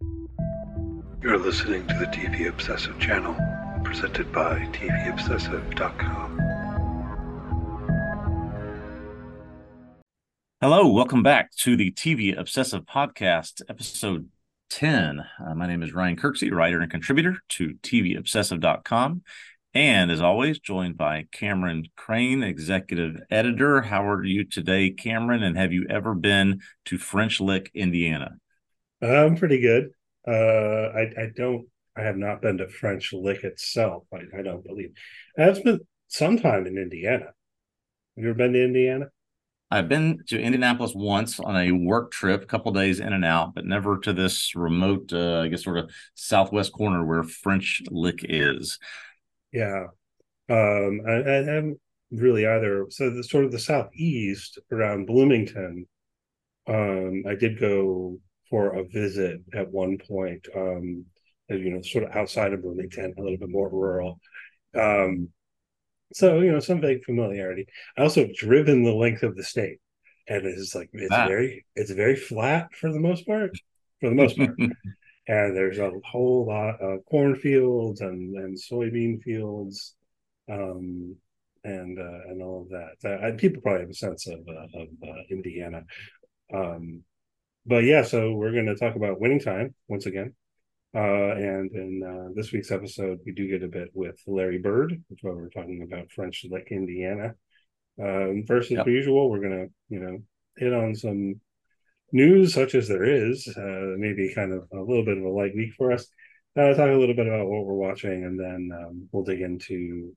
You're listening to the TV Obsessive channel, presented by TVObsessive.com. Hello, welcome back to the TV Obsessive Podcast, episode 10. Uh, my name is Ryan Kirksey, writer and contributor to TVObsessive.com. And as always, joined by Cameron Crane, executive editor. How are you today, Cameron? And have you ever been to French Lick, Indiana? I'm pretty good. Uh, I, I don't, I have not been to French Lick itself. I, I don't believe. I've spent some time in Indiana. Have you ever been to Indiana? I've been to Indianapolis once on a work trip, a couple days in and out, but never to this remote, uh, I guess, sort of southwest corner where French Lick is. Yeah, um, I, I haven't really either. So the sort of the southeast around Bloomington, um, I did go for a visit at one point. Um, you know, sort of outside of Bloomington, a little bit more rural. Um, so you know, some vague familiarity. I also have driven the length of the state, and it's like it's very it's very flat for the most part. For the most part. and there's a whole lot of cornfields and, and soybean fields um, and uh, and all of that. Uh, people probably have a sense of, uh, of uh, Indiana. Um, but yeah, so we're going to talk about winning time once again. Uh, and in uh, this week's episode, we do get a bit with Larry Bird, which is why we're talking about French Lick, Indiana. Um, versus yep. usual, we're going to, you know, hit on some news such as there is, uh, maybe kind of a little bit of a light week for us. Uh, talk a little bit about what we're watching, and then um, we'll dig into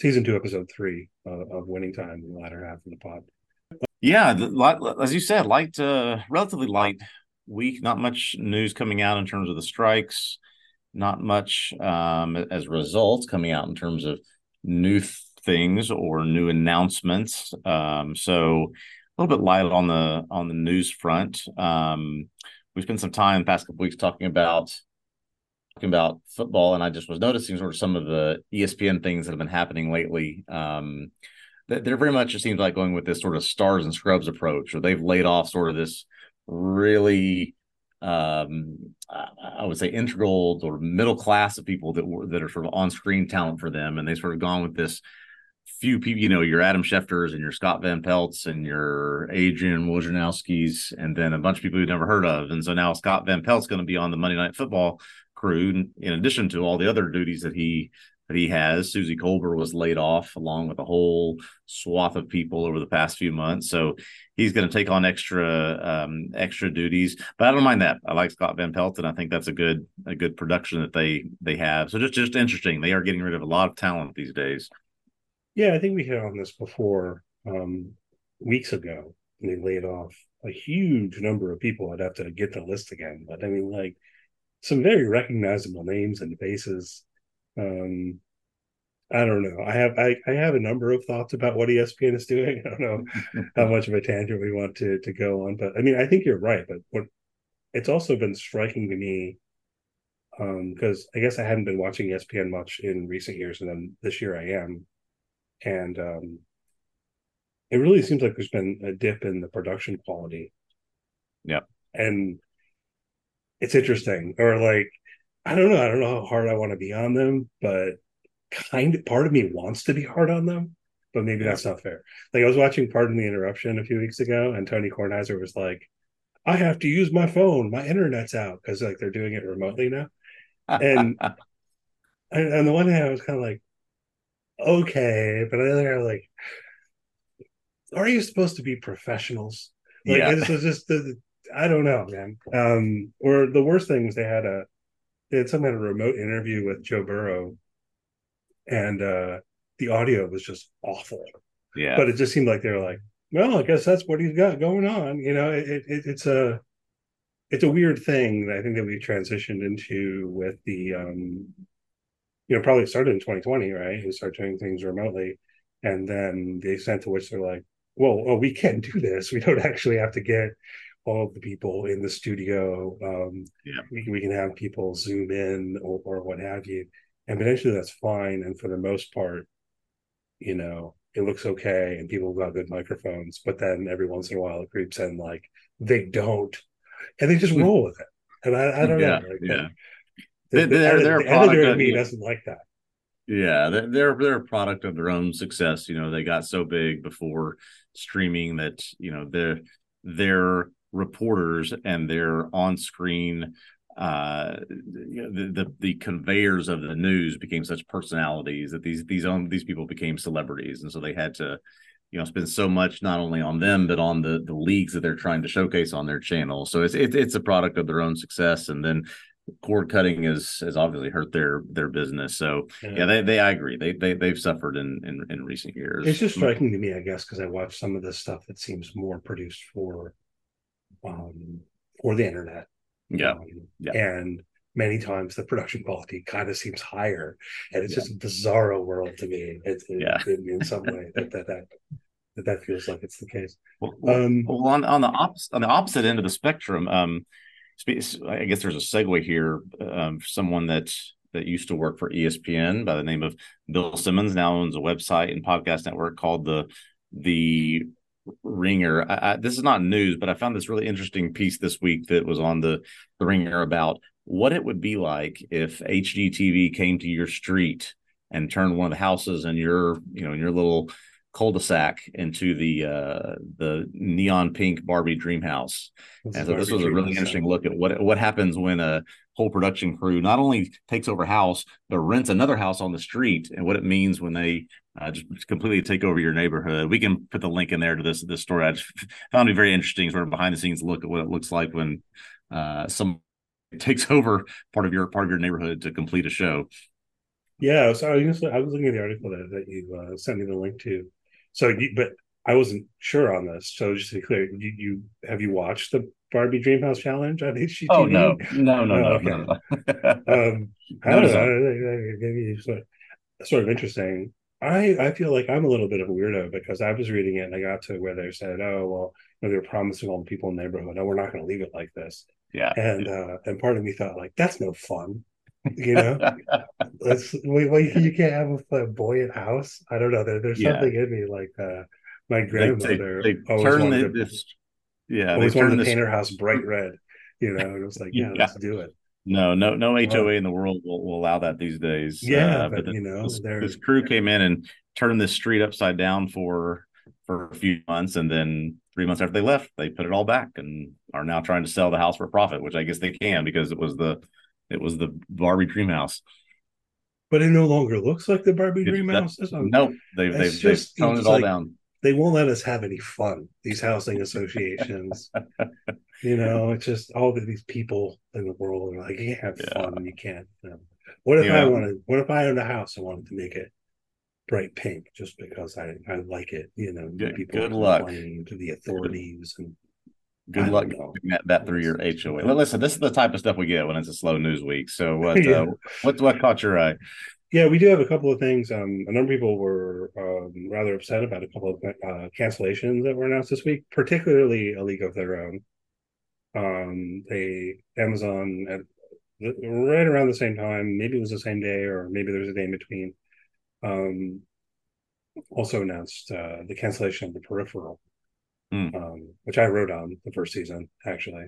season two, episode three uh, of Winning Time the latter half of the pod. Yeah, as you said, light, uh, relatively light week. Not much news coming out in terms of the strikes. Not much um, as results coming out in terms of new things or new announcements. Um, so a little bit light on the on the news front. Um, we spent some time the past couple weeks talking about talking about football, and I just was noticing sort of some of the ESPN things that have been happening lately. Um, they're very much it seems like going with this sort of stars and scrubs approach, or they've laid off sort of this really um, I would say integral or middle class of people that were that are sort of on screen talent for them, and they sort of gone with this few people, you know, your Adam Schefters and your Scott Van Pelts and your Adrian Wojnarowski's, and then a bunch of people you've never heard of. And so now Scott Van Pelt's going to be on the Monday Night Football crew, in addition to all the other duties that he that he has. Suzy Kolber was laid off along with a whole swath of people over the past few months. So he's going to take on extra um, extra duties. But I don't mind that. I like Scott Van Pelt, and I think that's a good a good production that they they have. So just just interesting. They are getting rid of a lot of talent these days. Yeah, I think we hit on this before um, weeks ago. They laid off a huge number of people. I'd have to get the list again, but I mean, like some very recognizable names and faces. Um, I don't know. I have I, I have a number of thoughts about what ESPN is doing. I don't know how much of a tangent we want to to go on, but I mean, I think you're right. But what it's also been striking to me um, because um, I guess I hadn't been watching ESPN much in recent years, and then this year I am and um, it really seems like there's been a dip in the production quality. Yeah, and it's interesting, or like I don't know, I don't know how hard I want to be on them, but kind of part of me wants to be hard on them, but maybe that's not fair. Like I was watching Pardon the Interruption a few weeks ago, and Tony Kornheiser was like, "I have to use my phone, my internet's out," because like they're doing it remotely now, and. and on the one hand, I was kind of like, okay, but they're like, are you supposed to be professionals? Like, yeah, this is just the, I don't know, man. Um, or the worst thing was they had a had some kind of remote interview with Joe Burrow, and uh the audio was just awful. Yeah, but it just seemed like they were like, well, I guess that's what he's got going on. You know, it, it it's a it's a weird thing that I think that we transitioned into with the um you know, probably started in 2020, right? We start doing things remotely. And then the extent to which they're like, well, well, we can do this. We don't actually have to get all of the people in the studio. Um, yeah. we, we can have people zoom in or, or what have you. And potentially that's fine. And for the most part, you know, it looks okay and people got good microphones. But then every once in a while it creeps in like they don't. And they just hmm. roll with it and I, I don't Yeah, know. Like, yeah. The, the they're- they're a the editor product of me doesn't like that. Yeah, they're, they're they're a product of their own success. You know, they got so big before streaming that you know their their reporters and their on screen uh the, the the conveyors of the news became such personalities that these these own these people became celebrities. And so they had to you know spend so much not only on them but on the the leagues that they're trying to showcase on their channel. So it's it, it's a product of their own success. And then cord cutting has has obviously hurt their their business. So yeah. they, they i agree. They, they they've suffered in in, in recent years. It's just striking to me, I guess, because I watch some of this stuff that seems more produced for um for the internet. yeah Um, Yeah. And many times the production quality kind of seems higher. And it's just a bizarre world to me. It's it, Yeah. in, in some way that that, that that that feels like it's the case. Well, Um well, on on the opposite on the opposite end of the spectrum, um, I guess there's a segue here. Um, someone that that used to work for ESPN by the name of Bill Simmons now owns a website and podcast network called the the Ringer. I, I, this is not news, but I found this really interesting piece this week that was on the the Ringer about what it would be like if HGTV came to your street and turned one of the houses in your you know in your little cul-de-sac into the uh the neon pink Barbie dream house. And so this was a really interesting look at what what happens when a whole production crew not only takes over house but rents another house on the street and what it means when they uh, just completely take over your neighborhood. We can put the link in there to this this story. I just found it very interesting, sort of behind the scenes look at what it looks like when uh some takes over part of your part of your neighborhood to complete a show. Yeah, so I was, I was looking at the article that, that you uh, sent me the link to. So, you, but I wasn't sure on this. So, just to be clear, you, you have you watched the Barbie Dreamhouse Challenge on HGTV? Oh no, no, no, Oh, no, okay. no, no. Um, I don't know. Maybe it's sort of, sort of interesting. I I feel like I'm a little bit of a weirdo because I was reading it and I got to where they said, "Oh well, you know, they're promising all the people in the neighborhood, no, we're not going to leave it like this." yeah. And uh, and part of me thought like, "That's no fun," you know. Let's wait, wait, you can't have a flamboyant house. I don't know. There, there's Yeah. something in me like uh, my They, they, grandmother they always turn wanted to, this, yeah, always they wanted turn to paint her house bright red. You know, and it was like, yeah, Yeah. let's do it. No, no, no HOA in the world will, will allow that these days. Yeah, Uh, but, the- you know, this, this crew came in and turned this street upside down for for a few months, and then three months after they left, they put it all back and are now trying to sell the house for profit, which I guess they can because it was the it was the Barbie dream house. but it no longer looks like the Barbie It's Dream House. That's Nope, they've they've, just- they've toned it all like- down. they won't let us have any fun. These housing associations, you know, it's just all of these people in the world are like, you can't have Yeah. fun. You can't. You know. What if Yeah. I wanted? What if I owned a house and wanted to make it bright pink just because I I like it? You know, Good- people good luck. to the authorities and Good don't luck getting that, that through your HOA. Well, listen, this is the type of stuff we get when it's a slow news week. So what Yeah. uh, what what caught your eye? Yeah, we do have a couple of things. Um, a number of people were um, rather upset about a couple of uh, cancellations that were announced this week, particularly A League of Their Own. Um, they Amazon at right around the same time, maybe it was the same day, or maybe there was a day in between. Um, also announced uh, the cancellation of the Peripheral, Hmm. um, which I wrote on the first season. Actually,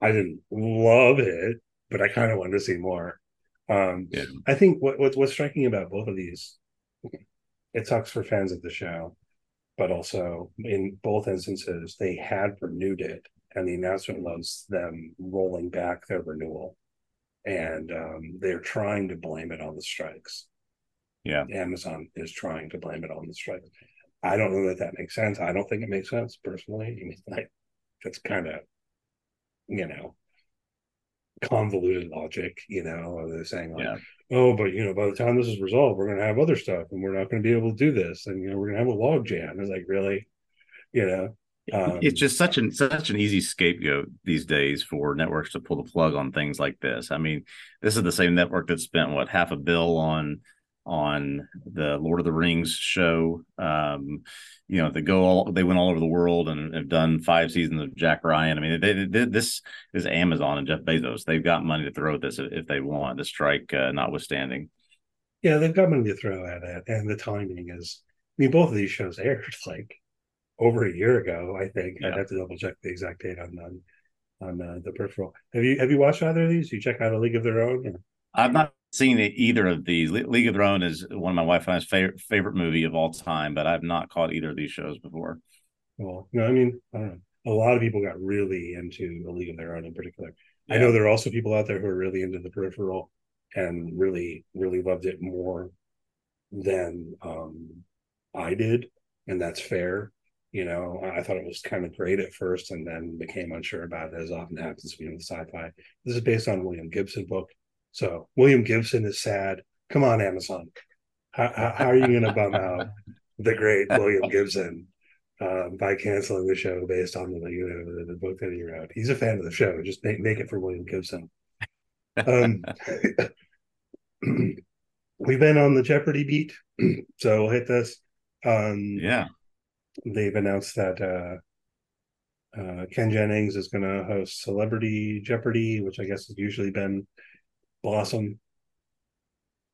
I didn't love it, but I kind of wanted to see more. Um, Yeah. I think what, what what's striking about both of these, it sucks for fans of the show, but also in both instances they had renewed it, and the announcement was them rolling back their renewal, and um, they're trying to blame it on the strikes. Yeah. Amazon is trying to blame it on the strikes. I don't know that that makes sense. I don't think it makes sense personally. I mean, like, that's kind of, you know, convoluted logic. You know, they're saying like, Yeah. oh, but you know, by the time this is resolved, we're going to have other stuff, and we're not going to be able to do this, and you know, we're going to have a log jam. It's like really, you know, um, it's just such an such an easy scapegoat these days for networks to pull the plug on things like this. I mean, this is the same network that spent what half a bill on on the Lord of the Rings show. Um, you know, they go all they went all over the world and have done five seasons of Jack Ryan. I mean, they, they, this is Amazon and Jeff Bezos. They've got money to throw at this if they want. The strike uh, notwithstanding. yeah, they've got money to throw at it, and the timing is. I mean, both of these shows aired like over a year ago. I think I'd have to double check the exact date on them. on uh, the peripheral. Have you have you watched either of these? You check out a League of Their Own. Or? I've not seen either of these. League of Their Own is one of my wife and I's favorite favorite movie of all time, but I've not caught either of these shows before. Well, no, I mean, I don't know. A lot of people got really into a League of Their Own in particular. Yeah. I know there are also people out there who are really into the peripheral and really, really loved it more than um, I did, and that's fair. You know, I thought it was kind of great at first, and then became unsure about it, as often happens you know, with sci-fi. This is based on William Gibson book, so William Gibson is sad. Come on, Amazon. How, how are you going to bum out the great William Gibson um, by canceling the show based on the you know the, book that he wrote? He's a fan of the show. Just make make it for William Gibson. Um, we've been on the Jeopardy beat, so we'll hit this. Um, yeah, they've announced that uh, uh, Ken Jennings is going to host Celebrity Jeopardy, which I guess has usually been Blossom.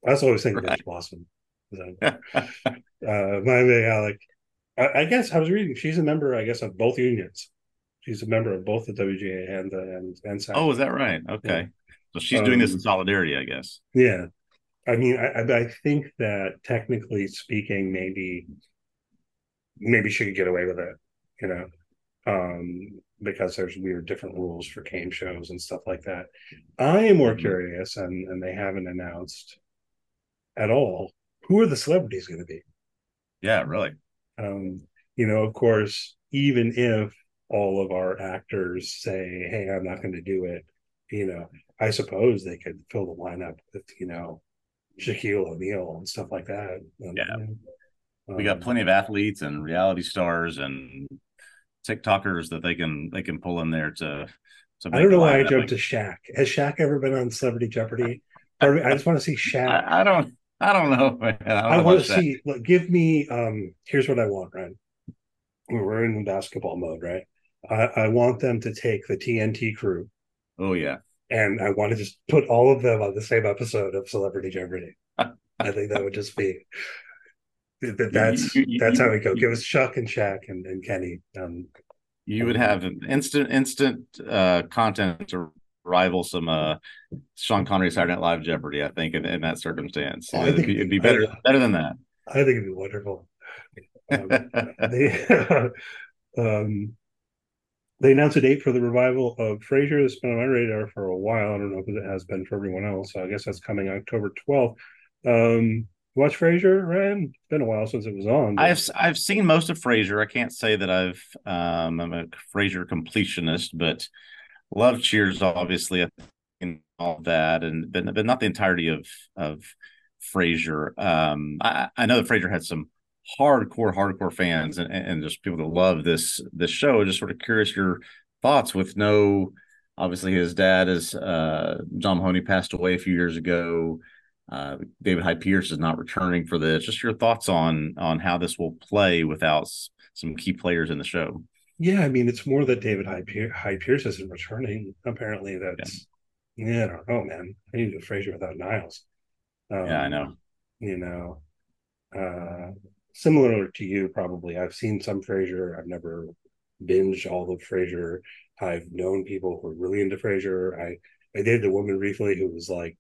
I was always thinking right. Blossom. So, uh, my Alec. I, I, guess I was reading. She's a member, I guess, of both unions. She's a member of both the WGA and the and, and SAG. Oh, is that right? Okay, yeah. so she's doing um, this in solidarity, I guess. Yeah, I mean, I, I think that technically speaking, maybe maybe she could get away with it. You know, um, because there's weird different rules for game shows and stuff like that. I am more mm-hmm. curious, and and they haven't announced at all who are the celebrities going to be. Yeah, really. Um, you know, of course, even if all of our actors say, "Hey, I'm not going to do it," you know, I suppose they could fill the lineup with you know Shaquille O'Neal and stuff like that. yeah. Um, we got plenty of athletes and reality stars and TikTokers that they can they can pull in there to. to I don't know why I jumped to Shaq. Has Shaq ever been on Celebrity Jeopardy? I just want to see Shaq. I, I don't. I don't know. Man. I, don't I know want to see. Look, give me. Um. Here's what I want. Right. We're in basketball mode, right? I, I want them to take the TNT crew. Oh yeah. And I want to just put all of them on the same episode of Celebrity Jeopardy. I think that would just be that's you, you, that's you, how we go. Give us Chuck and Shaq and, and Kenny. Um, you would have instant instant uh, content to rival some uh, Sean Connery Saturday Night Live Jeopardy. I think in, in that circumstance, I it'd, think, be, it'd be better I, better than that. I think it'd be wonderful. Um, they, um, they announced a date for the revival of Frasier. It's been on my radar for a while. I don't know if it has been for everyone else. So I guess that's coming October twelfth. Um, watch Frasier, Ryan? It's been a while since it was on. But... I've I've seen most of Frasier. I can't say that I've um, I'm a Frasier completionist, but love Cheers obviously and all that, and but but not the entirety of of Frasier. Um, I, I know that Frasier had some hardcore hardcore fans and, and just people that love this this show. Just sort of curious your thoughts with no. Obviously, his dad is uh, John Mahoney passed away a few years ago. Uh, David Hyde Pierce is not returning for this. Just your thoughts on on how this will play without some key players in the show. Yeah, I mean, it's more that David Hyde, Pier- Pierce isn't returning. Apparently, that's yeah. yeah. I don't know, man. I need to Frasier without Niles. Um, yeah, I know. You know, uh, similar to you, probably. I've seen some Frasier. I've never binged all of Frasier. I've known people who are really into Frasier. I I dated a woman briefly who was like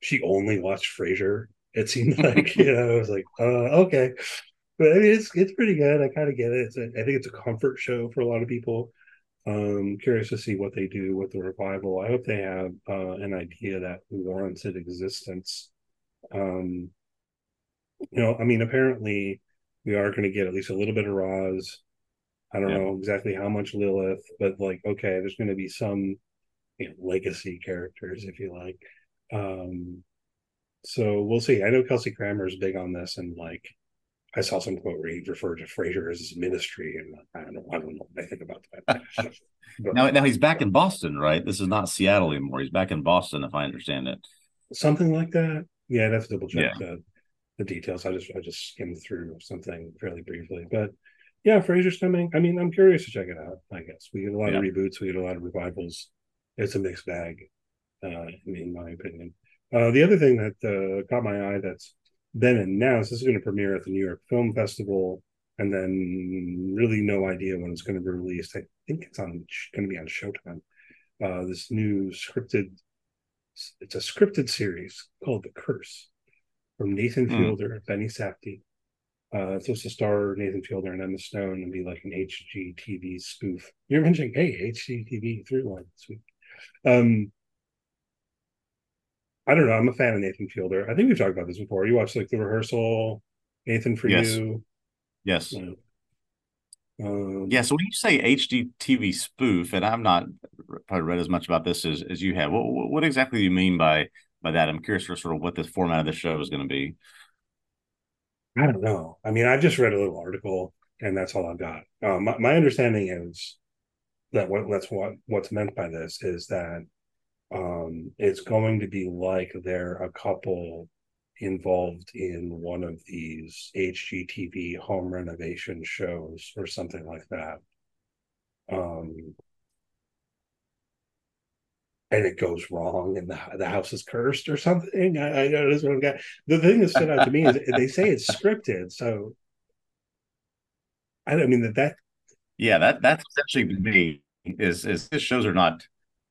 she only watched Frasier. It seemed like you know, I was like, uh, okay, but I mean, it's it's pretty good. I kind of get it. It's a, I think it's a comfort show for a lot of people. Um, curious to see what they do with the revival. I hope they have uh, an idea that warrants its existence. Um, you know, I mean, apparently we are going to get at least a little bit of Roz. I don't yeah. know exactly how much Lilith, but like, okay, there's going to be some you know, legacy characters, if you like. Um, so we'll see. I know Kelsey Grammer is big on this, and like I saw some quote where he referred to Frasier as his ministry, and I don't know, I don't know what I think about that. but, now, now he's back in Boston, right? This is not Seattle anymore. He's back in Boston, if I understand it. Something like that. Yeah, I'd have to double check yeah. the, the details. I just I just skimmed through something fairly briefly, but yeah, Frasier's coming. I mean, I'm curious to check it out. I guess we get a lot yeah. of reboots, we get a lot of revivals. It's a mixed bag uh, in my opinion. Uh, the other thing that uh, caught my eye that's been announced this is going to premiere at the New York Film Festival, and then really no idea when it's going to be released. I think it's on going to be on Showtime. uh, this new scripted. It's a scripted series called The Curse from Nathan Hmm. Fielder, Benny Safdie. Uh, it's supposed to star Nathan Fielder and Emma Stone and be like an HGTV spoof. You're mentioning, hey, HGTV through line this week. Um, I don't know. I'm a fan of Nathan Fielder. I think we've talked about this before. You watched like the rehearsal, Nathan for Yes. you. Yes. Um, Yeah. So when you say HDTV spoof, and I'm not probably read as much about this as, as you have, what, what exactly do you mean by by that? I'm curious for sort of what the format of the show is going to be. I don't know. I mean, I just read a little article, and that's all I've got. Um, my, my understanding is that what that's what what's meant by this is that um, it's going to be like they're a couple involved in one of these HGTV home renovation shows or something like that. Um, and it goes wrong, and the the house is cursed or something. I, I this one guy. The thing that stood out to me is they say it's scripted, so I don't mean that that Yeah, that that's essentially me is is his shows are not.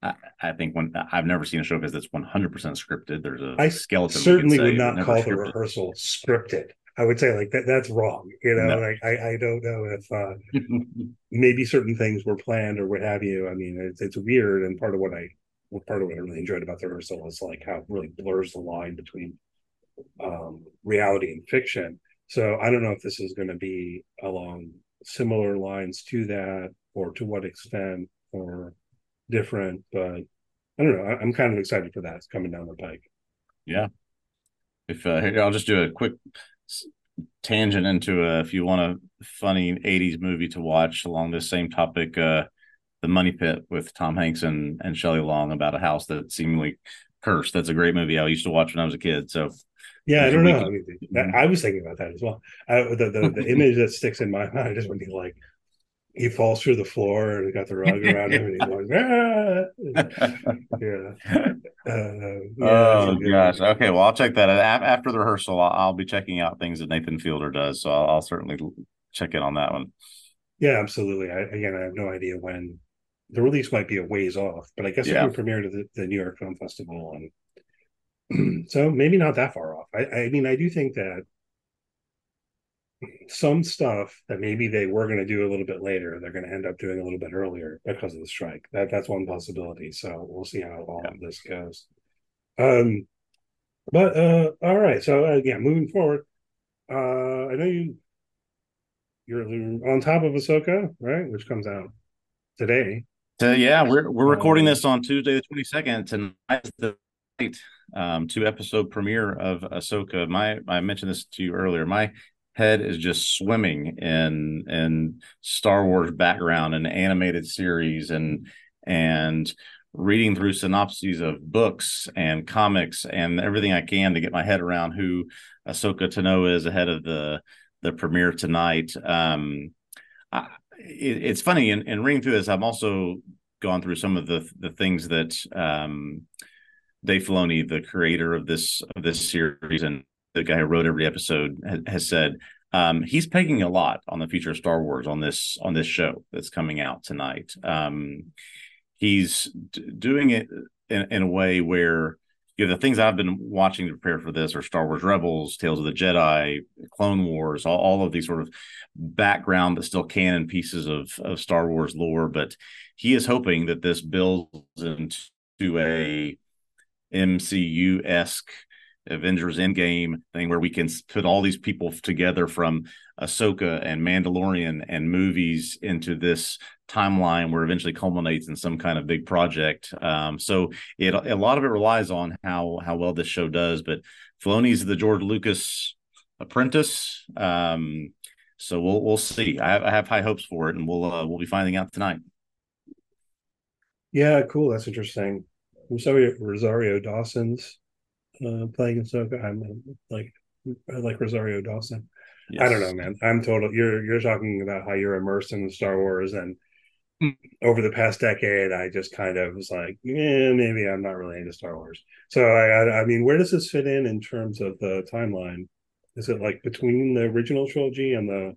I, I think when I've never seen a show because that's 100 percent scripted. There's a I skeleton. certainly would not call the rehearsal scripted. I would say like that that's wrong. You know, No. like I, I don't know if uh maybe certain things were planned or what have you. I mean, it's it's weird and part of what I well, part of what I really enjoyed about the rehearsal is like how it really blurs the line between um reality and fiction. So I don't know if this is going to be along similar lines to that or to what extent or different, but I don't know. I, I'm kind of excited for that. It's coming down the pike. Yeah. If uh, here, I'll just do a quick tangent into a, if you want a funny 80s movie to watch along this same topic, uh, The Money Pit with Tom Hanks and, and Shelley Long about a house that seemingly cursed. That's a great movie I used to watch when I was a kid. So Yeah, I don't know. I, mean, that, I was thinking about that as well. I, the, the the image that sticks in my mind is when he like he falls through the floor and got the rug around him and he's going, ah! yeah. Uh, yeah, oh gosh. one. Okay. Well, I'll check that. A- After the rehearsal, I'll, I'll be checking out things that Nathan Fielder does. So I'll, I'll certainly check in on that one. Yeah, absolutely. I, again, I have no idea when the release might be a ways off, but I guess Yeah. it can premiere to the, the New York Film Festival, and so maybe not that far off. I, I mean, I do think that some stuff that maybe they were going to do a little bit later, they're going to end up doing a little bit earlier because of the strike. That that's one possibility. So we'll see how all of this goes. Um, but uh, all right. So uh, yeah, moving forward, uh, I know you you're on top of Ahsoka, right? Which comes out today. So yeah, we're we're recording Um, this on Tuesday the twenty second. Tonight is the night, um, two episode premiere of Ahsoka. My I mentioned this to you earlier. My head is just swimming in in Star Wars background and animated series and and reading through synopses of books and comics and everything I can to get my head around who Ahsoka Tano is ahead of the the premiere tonight. Um, I, it, it's funny in, in reading through this. I'm also gone through some of the the things that um, Dave Filoni, the creator of this of this series, and the guy who wrote every episode, has, said um, he's pegging a lot on the future of Star Wars on this on this show that's coming out tonight. Um, he's d- doing it in, in a way where you know the things I've been watching to prepare for this are Star Wars Rebels, Tales of the Jedi, Clone Wars, all, all of these sort of background but still canon pieces of of Star Wars lore. But he is hoping that this builds into a MCU esque Avengers Endgame thing where we can put all these people together from Ahsoka and Mandalorian and movies into this timeline where eventually culminates in some kind of big project. Um, so it a lot of it relies on how how well this show does. But Filoni's the George Lucas apprentice. Um, so we'll we'll see. I have, I have high hopes for it, and we'll uh, we'll be finding out tonight. Yeah, cool. That's interesting. Rosario, Rosario Dawson's uh, playing Ahsoka. I'm like, like Rosario Dawson. I don't know, man. I'm total. You're you're talking about how you're immersed in Star Wars, and Hmm. over the past decade, I just kind of was like, yeah, maybe I'm not really into Star Wars. So I, I, I mean, where does this fit in in terms of the timeline? Is it like between the original trilogy and the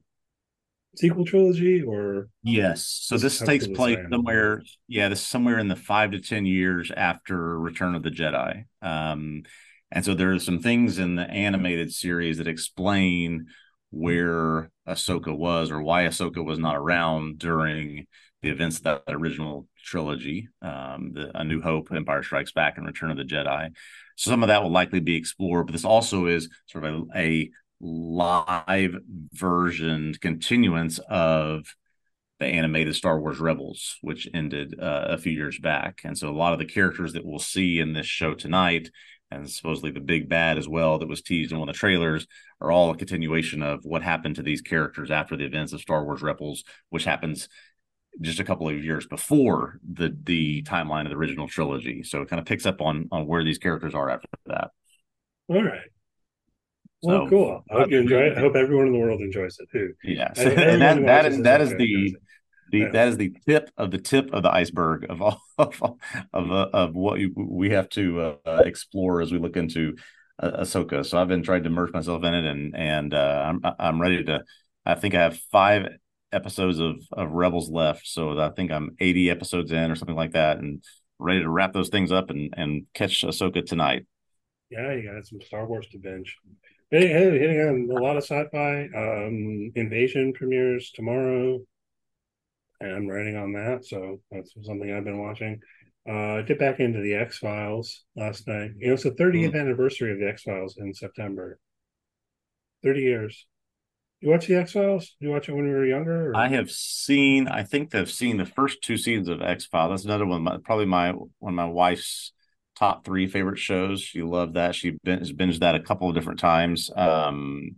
sequel trilogy or yes so This this takes place somewhere yeah this is somewhere in the five to ten years after return of the jedi um and so there are some things in the animated series that explain where ahsoka was or why ahsoka was not around during the events of that original trilogy um the a new hope empire strikes back and return of the jedi so some of that will likely be explored but this also is sort of a, a live version continuance of the animated Star Wars Rebels, which ended uh, a few years back. And so a lot of the characters that we'll see in this show tonight, and supposedly the big bad as well, that was teased in one of the trailers, are all a continuation of what happened to these characters after the events of Star Wars Rebels, which happens just a couple of years before the the timeline of the original trilogy. So it kind of picks up on on where these characters are after that. all right. Well, So- cool. I hope uh, you enjoy it. I hope everyone in the world enjoys it too. Everyone and that that is that is the. The that is the tip of the tip of the iceberg of all of of, uh, of what we have to uh, explore as we look into uh, Ahsoka. So I've been trying to immerse myself in it, and and uh, I'm I'm ready to. I think I have five episodes of of Rebels left, so I think I'm 80 episodes in or something like that, and ready to wrap those things up and and catch Ahsoka tonight. Yeah, you got some Star Wars to binge. Hey, hey, hitting on a lot of sci-fi. Um, Invasion premieres tomorrow, and I'm writing on that, so that's something I've been watching. Uh, I did back into the X Files last night. You know, it's the 30th anniversary of the X Files in September. 30 years. You watch the X Files? You watch it when you were younger? Or? I have seen. I think I've seen the first two seasons of X Files. That's another one. My, probably my one of my wife's top three favorite shows. She loved that. She has binged that a couple of different times. Um,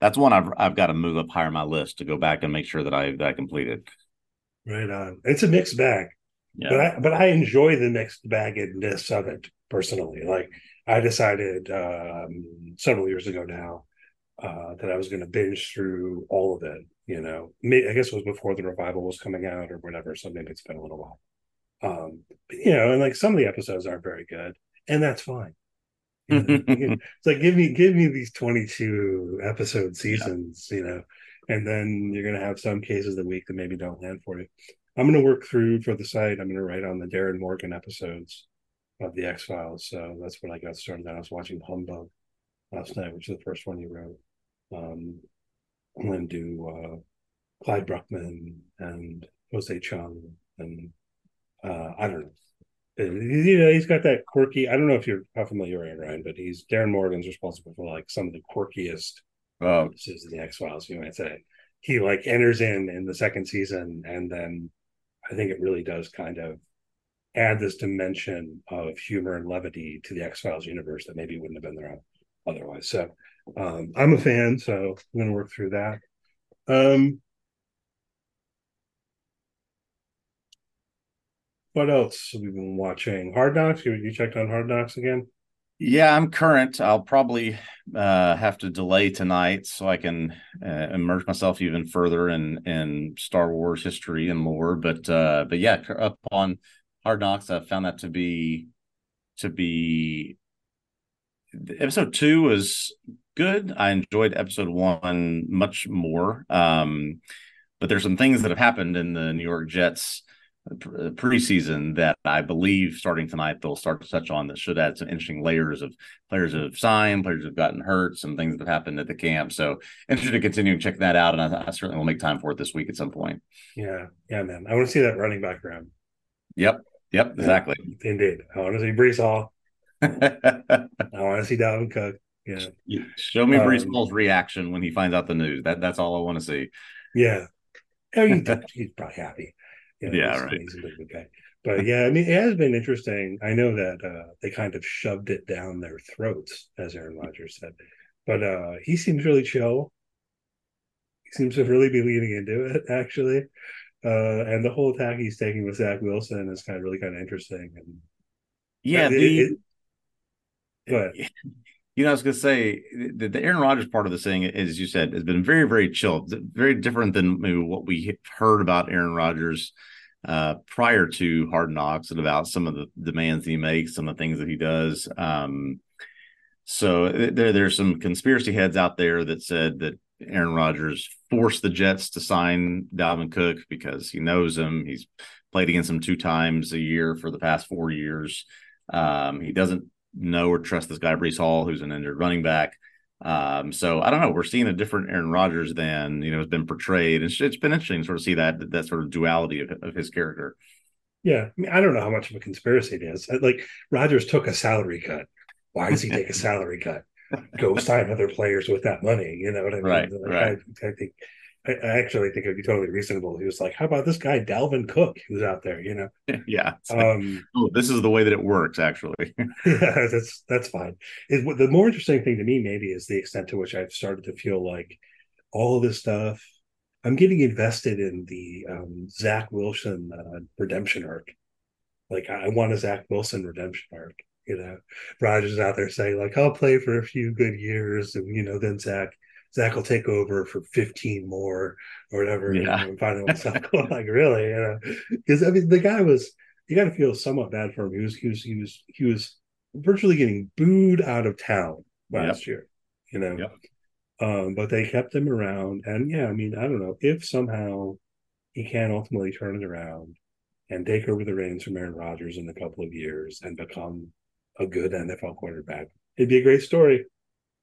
that's one I've I've got to move up higher on my list to go back and make sure that I that I completed. Right on. It's a mixed bag. Yeah. but I but I enjoy the mixed baggedness of it personally. Like I decided um, several years ago now uh, that I was going to binge through all of it. You know, I guess it was before the revival was coming out or whatever. So maybe it's been a little while. Um, but, you know, and like some of the episodes aren't very good, and that's fine. You know, it's like give me give me these twenty two episode seasons, you know, and then you're gonna have some cases the week that maybe don't land for you. I'm going to work through for the site. I'm going to write on the Darin Morgan episodes of the X Files. So that's when I got started. I was watching Humbug last night, which is the first one he wrote. Um, I'm going to do uh, Clyde Bruckman and Jose Chung, and uh, I don't know. You know, he's got that quirky. I don't know if you're how familiar Ryan, but he's Darin Morgan's responsible for like some of the quirkiest Oh, this is the X Files, you might say. He like enters in in the second season, and then I think it really does kind of add this dimension of humor and levity to the X Files universe that maybe wouldn't have been there otherwise. So um, I'm a fan, so I'm going to work through that. Um, what else have we been watching? Hard Knocks. You, you checked on Hard Knocks again? Yeah. I'm current. I'll probably uh, have to delay tonight so I can uh, immerse myself even further in in Star Wars history and lore. But uh, but yeah, up on Hard Knocks, I found that to be to be episode two was good. I enjoyed episode one much more. Um, but there's some things that have happened in the New York Jets preseason that I believe starting tonight they'll start to touch on that should add some interesting layers of players that have signed, players have gotten hurt, some things that have happened at the camp. So interested to continue to check that out, and I, I certainly will make time for it this week at some point. Yeah, yeah, man. I want to see that running back round. Yep, yep, exactly. Indeed. I want to see Breece Hall. I want to see Dalvin Cook. Yeah. Show me Breece Um, Hall's reaction when he finds out the news. That that's all I want to see. Yeah. Oh, he's, he's probably happy. You know, Yeah, right. He's a good guy. But yeah, I mean, it has been interesting. I know that uh, they kind of shoved it down their throats, as Aaron Rodgers said. But uh, he seems really chill. He seems to really be leaning into it, actually. Uh, and the whole attack he's taking with Zach Wilson is kind of really kind of interesting. And Yeah, it- the it- ahead. You know, I was going to say the, the Aaron Rodgers part of this thing, as you said, has been very, very chilled. Very different than maybe what we heard about Aaron Rodgers uh, prior to Hard Knocks and about some of the demands he makes, some of the things that he does. Um, so there, there's some conspiracy heads out there that said that Aaron Rodgers forced the Jets to sign Dalvin Cook because he knows him. He's played against him two times a year for the past four years. Um, he doesn't know or trust this guy Breece Hall, who's an injured running back. Um, so I don't know. We're seeing a different Aaron Rodgers than you know has been portrayed. It's, it's been interesting to sort of see that that sort of duality of, of his character. Yeah, I, mean, I don't know how much of a conspiracy it is. Like Rodgers took a salary cut. Why does he take a salary cut? Go sign other players with that money. You know what I mean? Right, like, right. I, I think I, I actually think it'd be totally reasonable. He was like, "How about this guy Dalvin Cook, who's out there?" You know? yeah. Um, oh, this is the way that it works, actually. yeah, that's that's fine. It, the more interesting thing to me, maybe, is the extent to which I've started to feel like all of this stuff. I'm getting invested in the um, Zach Wilson uh, redemption arc. Like I want a Zach Wilson redemption arc. You know, Rodgers out there saying like, "I'll play for a few good years," and you know, then Zach Zach will take over for 15 more or whatever. Yeah. And finally myself going like, really? You know, because I mean, the guy was, you got to feel somewhat bad for him. He was, he was, he was, he was virtually getting booed out of town last yep. year, you know? Yep. Um, but they kept him around. And yeah, I mean, I don't know if somehow he can ultimately turn it around and take over the reins from Aaron Rodgers in a couple of years and become a good NFL quarterback. It'd be a great story.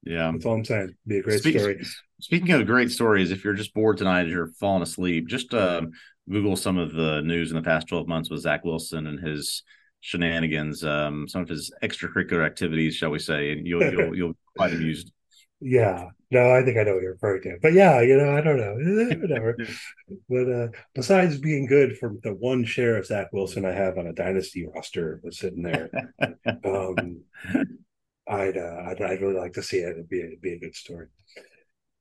Yeah, that's all I'm saying. It'd be a great story. Speaking of great stories, if you're just bored tonight, as you're falling asleep, just uh, Google some of the news in the past 12 months with Zach Wilson and his shenanigans, um, some of his extracurricular activities, shall we say, and you'll you'll you'll be quite amused. Yeah, no, I think I know what you're referring to, but yeah, you know, I don't know, whatever. but uh, besides being good for the one share of Zach Wilson I have on a dynasty roster was sitting there, um, I'd, uh, I'd I'd really like to see it. It'd be it'd be a good story.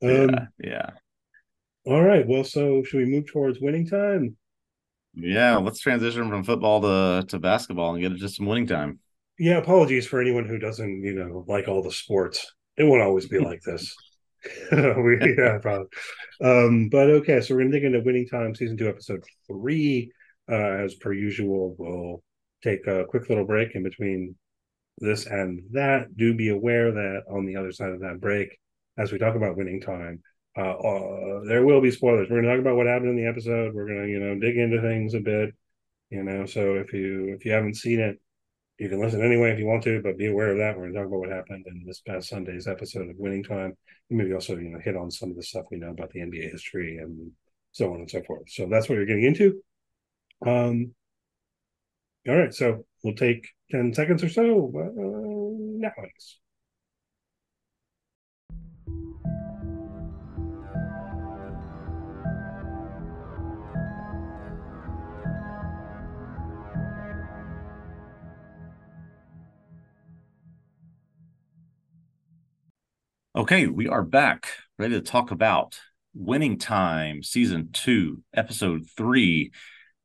Um, yeah, yeah. All right. Well, so should we move towards winning time? Yeah, let's transition from football to to basketball and get it to some winning time. Yeah, apologies for anyone who doesn't, you know, like all the sports. It won't always be like this. we, yeah, probably. Um, but okay, so we're gonna dig into winning time, season two, episode three. Uh, as per usual, we'll take a quick little break in between this and that. Do be aware that on the other side of that break, as we talk about winning time, uh, uh, there will be spoilers. We're going to talk about what happened in the episode. We're going to, you know, dig into things a bit, you know. So if you if you haven't seen it, you can listen anyway if you want to, but be aware of that. We're going to talk about what happened in this past Sunday's episode of Winning Time, and maybe also, you know, hit on some of the stuff we know about the NBA history and so on and so forth. So that's what you're getting into. Um. All right, so we'll take ten seconds or so uh, now. Okay, we are back, ready to talk about Winning Time, Season Two, Episode Three.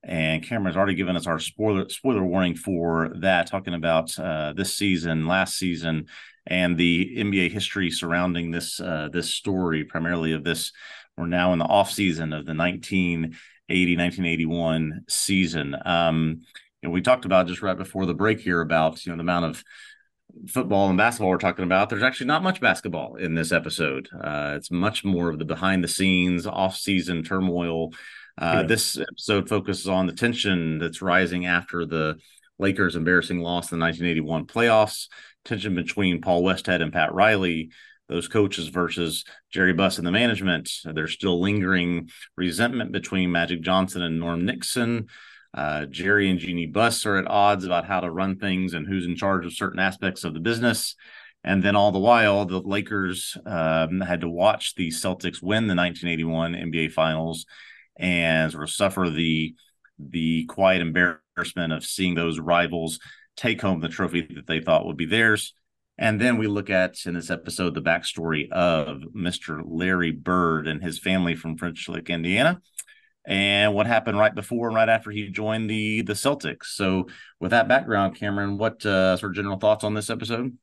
And Cameron's already given us our spoiler spoiler warning for that, talking about uh, this season, last season, and the NBA history surrounding this uh, this story, primarily of this. We're now in the off season of the 1980 1981 season. Um, you know, we talked about just right before the break here about you know the amount of football and basketball we're talking about, there's actually not much basketball in this episode. Uh, it's much more of the behind the scenes, off season turmoil. Uh, yeah. This episode focuses on the tension that's rising after the Lakers' embarrassing loss in the 1981 playoffs, tension between Paul Westhead and Pat Riley, those coaches versus Jerry Buss and the management. There's still lingering resentment between Magic Johnson and Norm Nixon. Uh, Jerry and Jeanie Buss are at odds about how to run things and who's in charge of certain aspects of the business. And then all the while, the Lakers um, had to watch the Celtics win the 1981 NBA Finals and sort of suffer the the quiet embarrassment of seeing those rivals take home the trophy that they thought would be theirs. And then we look at in this episode the backstory of Mr. Larry Bird and his family from French Lick, Indiana and what happened right before and right after he joined the the Celtics. So, with that background, Cameron, what uh, sort of general thoughts on this episode?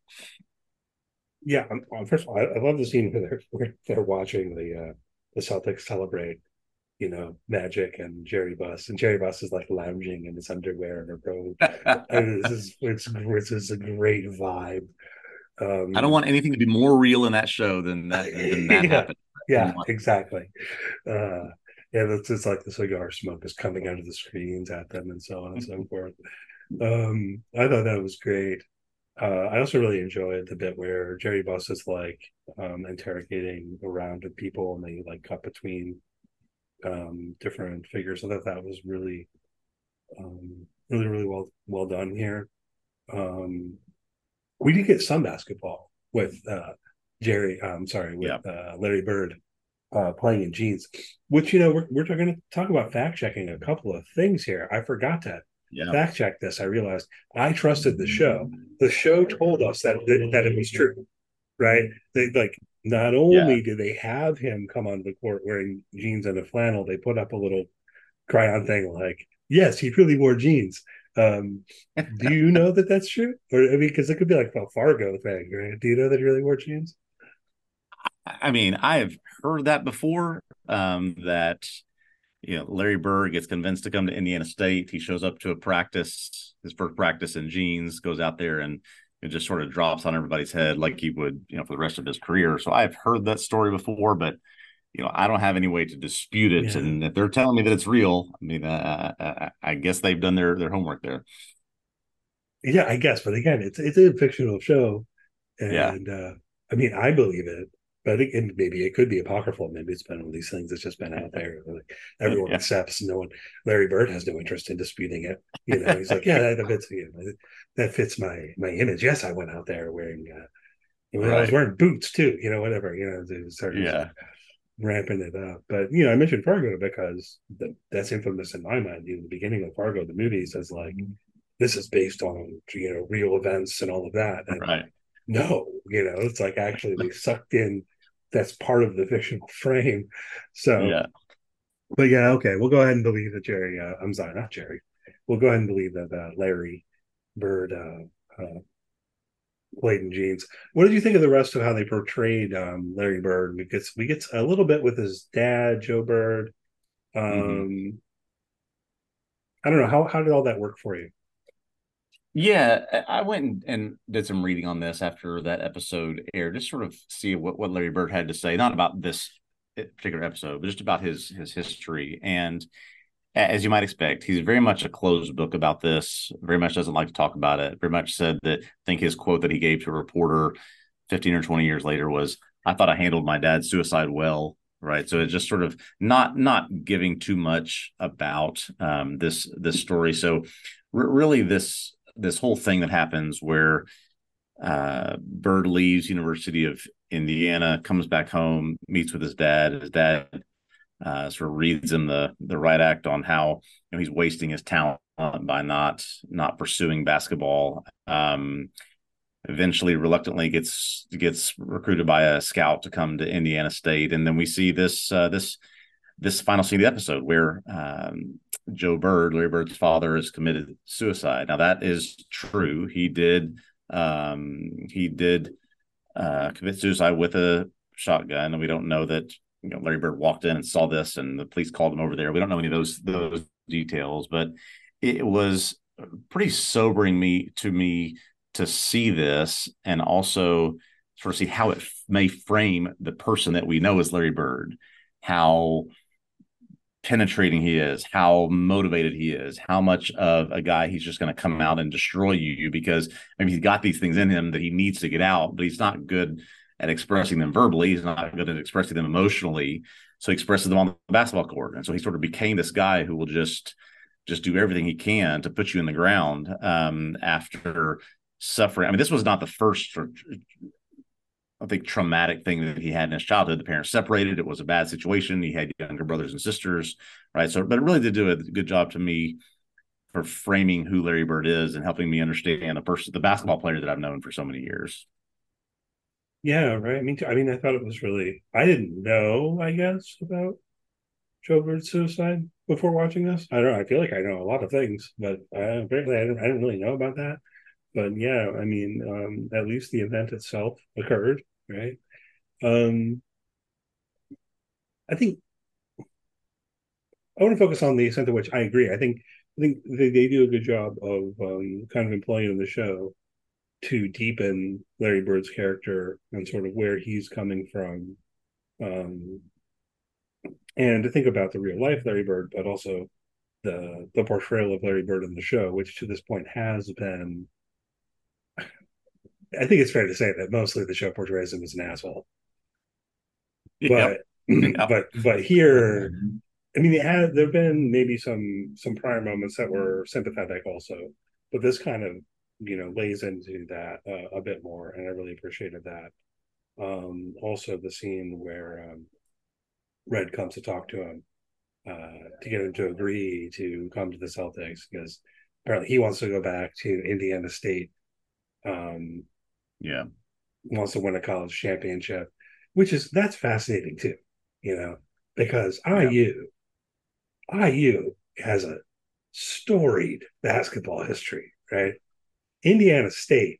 Yeah, um, first of all, I, I, love the scene where they're where they're watching the uh, the Celtics celebrate, you know, Magic and Jerry Buss, and Jerry Buss is like lounging in his underwear and a robe. and this is it's this is a great vibe. Um, I don't want anything to be more real in that show than that than that yeah. happened. yeah, exactly. Uh, yeah, that's it's like the cigar smoke is coming out of the screens at them and so on and so forth. Um, I thought that was great. Uh, I also really enjoyed the bit where Jerry Buss is like um, interrogating around with people and they like cut between um, different figures. I thought that was really, um, really, really well well done here. Um, we did get some basketball with uh, Jerry. I'm sorry, with Yeah. uh, Larry Bird uh, playing in jeans. Which you know we're we're going to talk about fact checking a couple of things here. I forgot to Yeah. fact check this. I realized I trusted the show. The show told us that that, that it was true, right? They like not only do they have him come on the court wearing jeans and a flannel, they put up a little chyron thing like, "Yes, he really wore jeans." Um, do you know that that's true? Or I mean, because it could be like a Fargo thing, right? Do you know that he really wore jeans? I mean, I've heard that before. Um, that you know, Larry Bird gets convinced to come to Indiana State. He shows up to a practice, his first practice in jeans, goes out there and it just sort of drops on everybody's head like he would, you know, for the rest of his career. So I've heard that story before, but you know, I don't have any way to dispute it. Yeah. And if they're telling me that it's real, I mean, uh, I, I guess they've done their their homework there. Yeah, I guess. But again, it's it's a fictional show, Yeah. and uh, I mean, I believe it. But I think and maybe it could be apocryphal. Maybe it's been one of these things that's just been out there. Like everyone Yeah. accepts. No one. Larry Bird has no interest in disputing it. You know, he's like, yeah, that, that fits. You know, that fits my my image. Yes, I went out there wearing. Uh, you know, I was wearing boots too. You know, whatever. You know, start Yeah. ramping it up. But you know, I mentioned Fargo because the, that's infamous in my mind. You know, the beginning of Fargo, the movies, says like this is based on you know real events and all of that. And Right. no, you know, it's like actually they sucked in that's part of the fictional frame. So, Yeah. but yeah, okay, we'll go ahead and believe that Jerry. Uh, I'm sorry, not Jerry. We'll go ahead and believe that uh, Larry Bird uh, uh, played in jeans. What did you think of the rest of how they portrayed um, Larry Bird? We get we get a little bit with his dad, Joe Bird. Um, Mm-hmm. I don't know how how did all that work for you? Yeah, I went and- did some reading on this after that episode aired, just sort of see what, what Larry Bird had to say, not about this particular episode, but just about his his history. And as you might expect, he's very much a closed book about this. Very much doesn't like to talk about it. Very much said that. I think his quote that he gave to a reporter, fifteen or twenty years later, was, "I thought I handled my dad's suicide well." Right, so it's just sort of not not giving too much about um, this this story. So r- really, this this whole thing that happens where uh, Bird leaves University of Indiana, comes back home, meets with his dad. His dad uh, sort of reads him the the right act on how you know he's wasting his talent by not not pursuing basketball. Um, eventually, reluctantly gets gets recruited by a scout to come to Indiana State, and then we see this uh, this this final scene of the episode where um, Joe Bird, Larry Bird's father, has committed suicide. Now that is true. He did um, he did uh, commit suicide with a shotgun, and we don't know that you know Larry Bird walked in and saw this, and the police called him over there. We don't know any of those those details, but it was pretty sobering me to me to see this, and also sort of see how it may frame the person that we know as Larry Bird, how penetrating he is, how motivated he is, how much of a guy he's just going to come out and destroy you because maybe he's got these things in him that he needs to get out, but he's not good at expressing them verbally. He's not good at expressing them emotionally. So he expresses them on the basketball court. And so he sort of became this guy who will just just do everything he can to put you in the ground um, after suffering. I mean, this was not the first I think traumatic thing that he had in his childhood. The parents separated. It was a bad situation. He had younger brothers and sisters, right? So, but it really did do a good job to me for framing who Larry Bird is and helping me understand the person, the basketball player that I've known for so many years. Yeah, right. I mean, I mean, I thought it was really. I didn't know, I guess, about Joe Bird's suicide before watching this. I don't. know. I feel like I know a lot of things, but uh, apparently, I didn't. I didn't really know about that. But yeah, I mean, um, at least the event itself occurred, right? Um, I think I want to focus on the extent to which I agree. I think I think they, they do a good job of um, kind of employing in the show to deepen Larry Bird's character and sort of where he's coming from Um, and to think about the real life Larry Bird, but also the the portrayal of Larry Bird in the show, which to this point has been. I think it's fair to say that mostly the show portrays him as an asshole. But Yep. but but here, I mean, it had there've been maybe some some prior moments that were sympathetic also, but this kind of you know lays into that uh, a bit more, and I really appreciated that. Um, also, the scene where um, Red comes to talk to him uh, to get him to agree to come to the Celtics because apparently he wants to go back to Indiana State. Um, yeah. wants to win a college championship, which is that's fascinating too, you know, because IU, IU has a storied basketball history, right? Indiana State,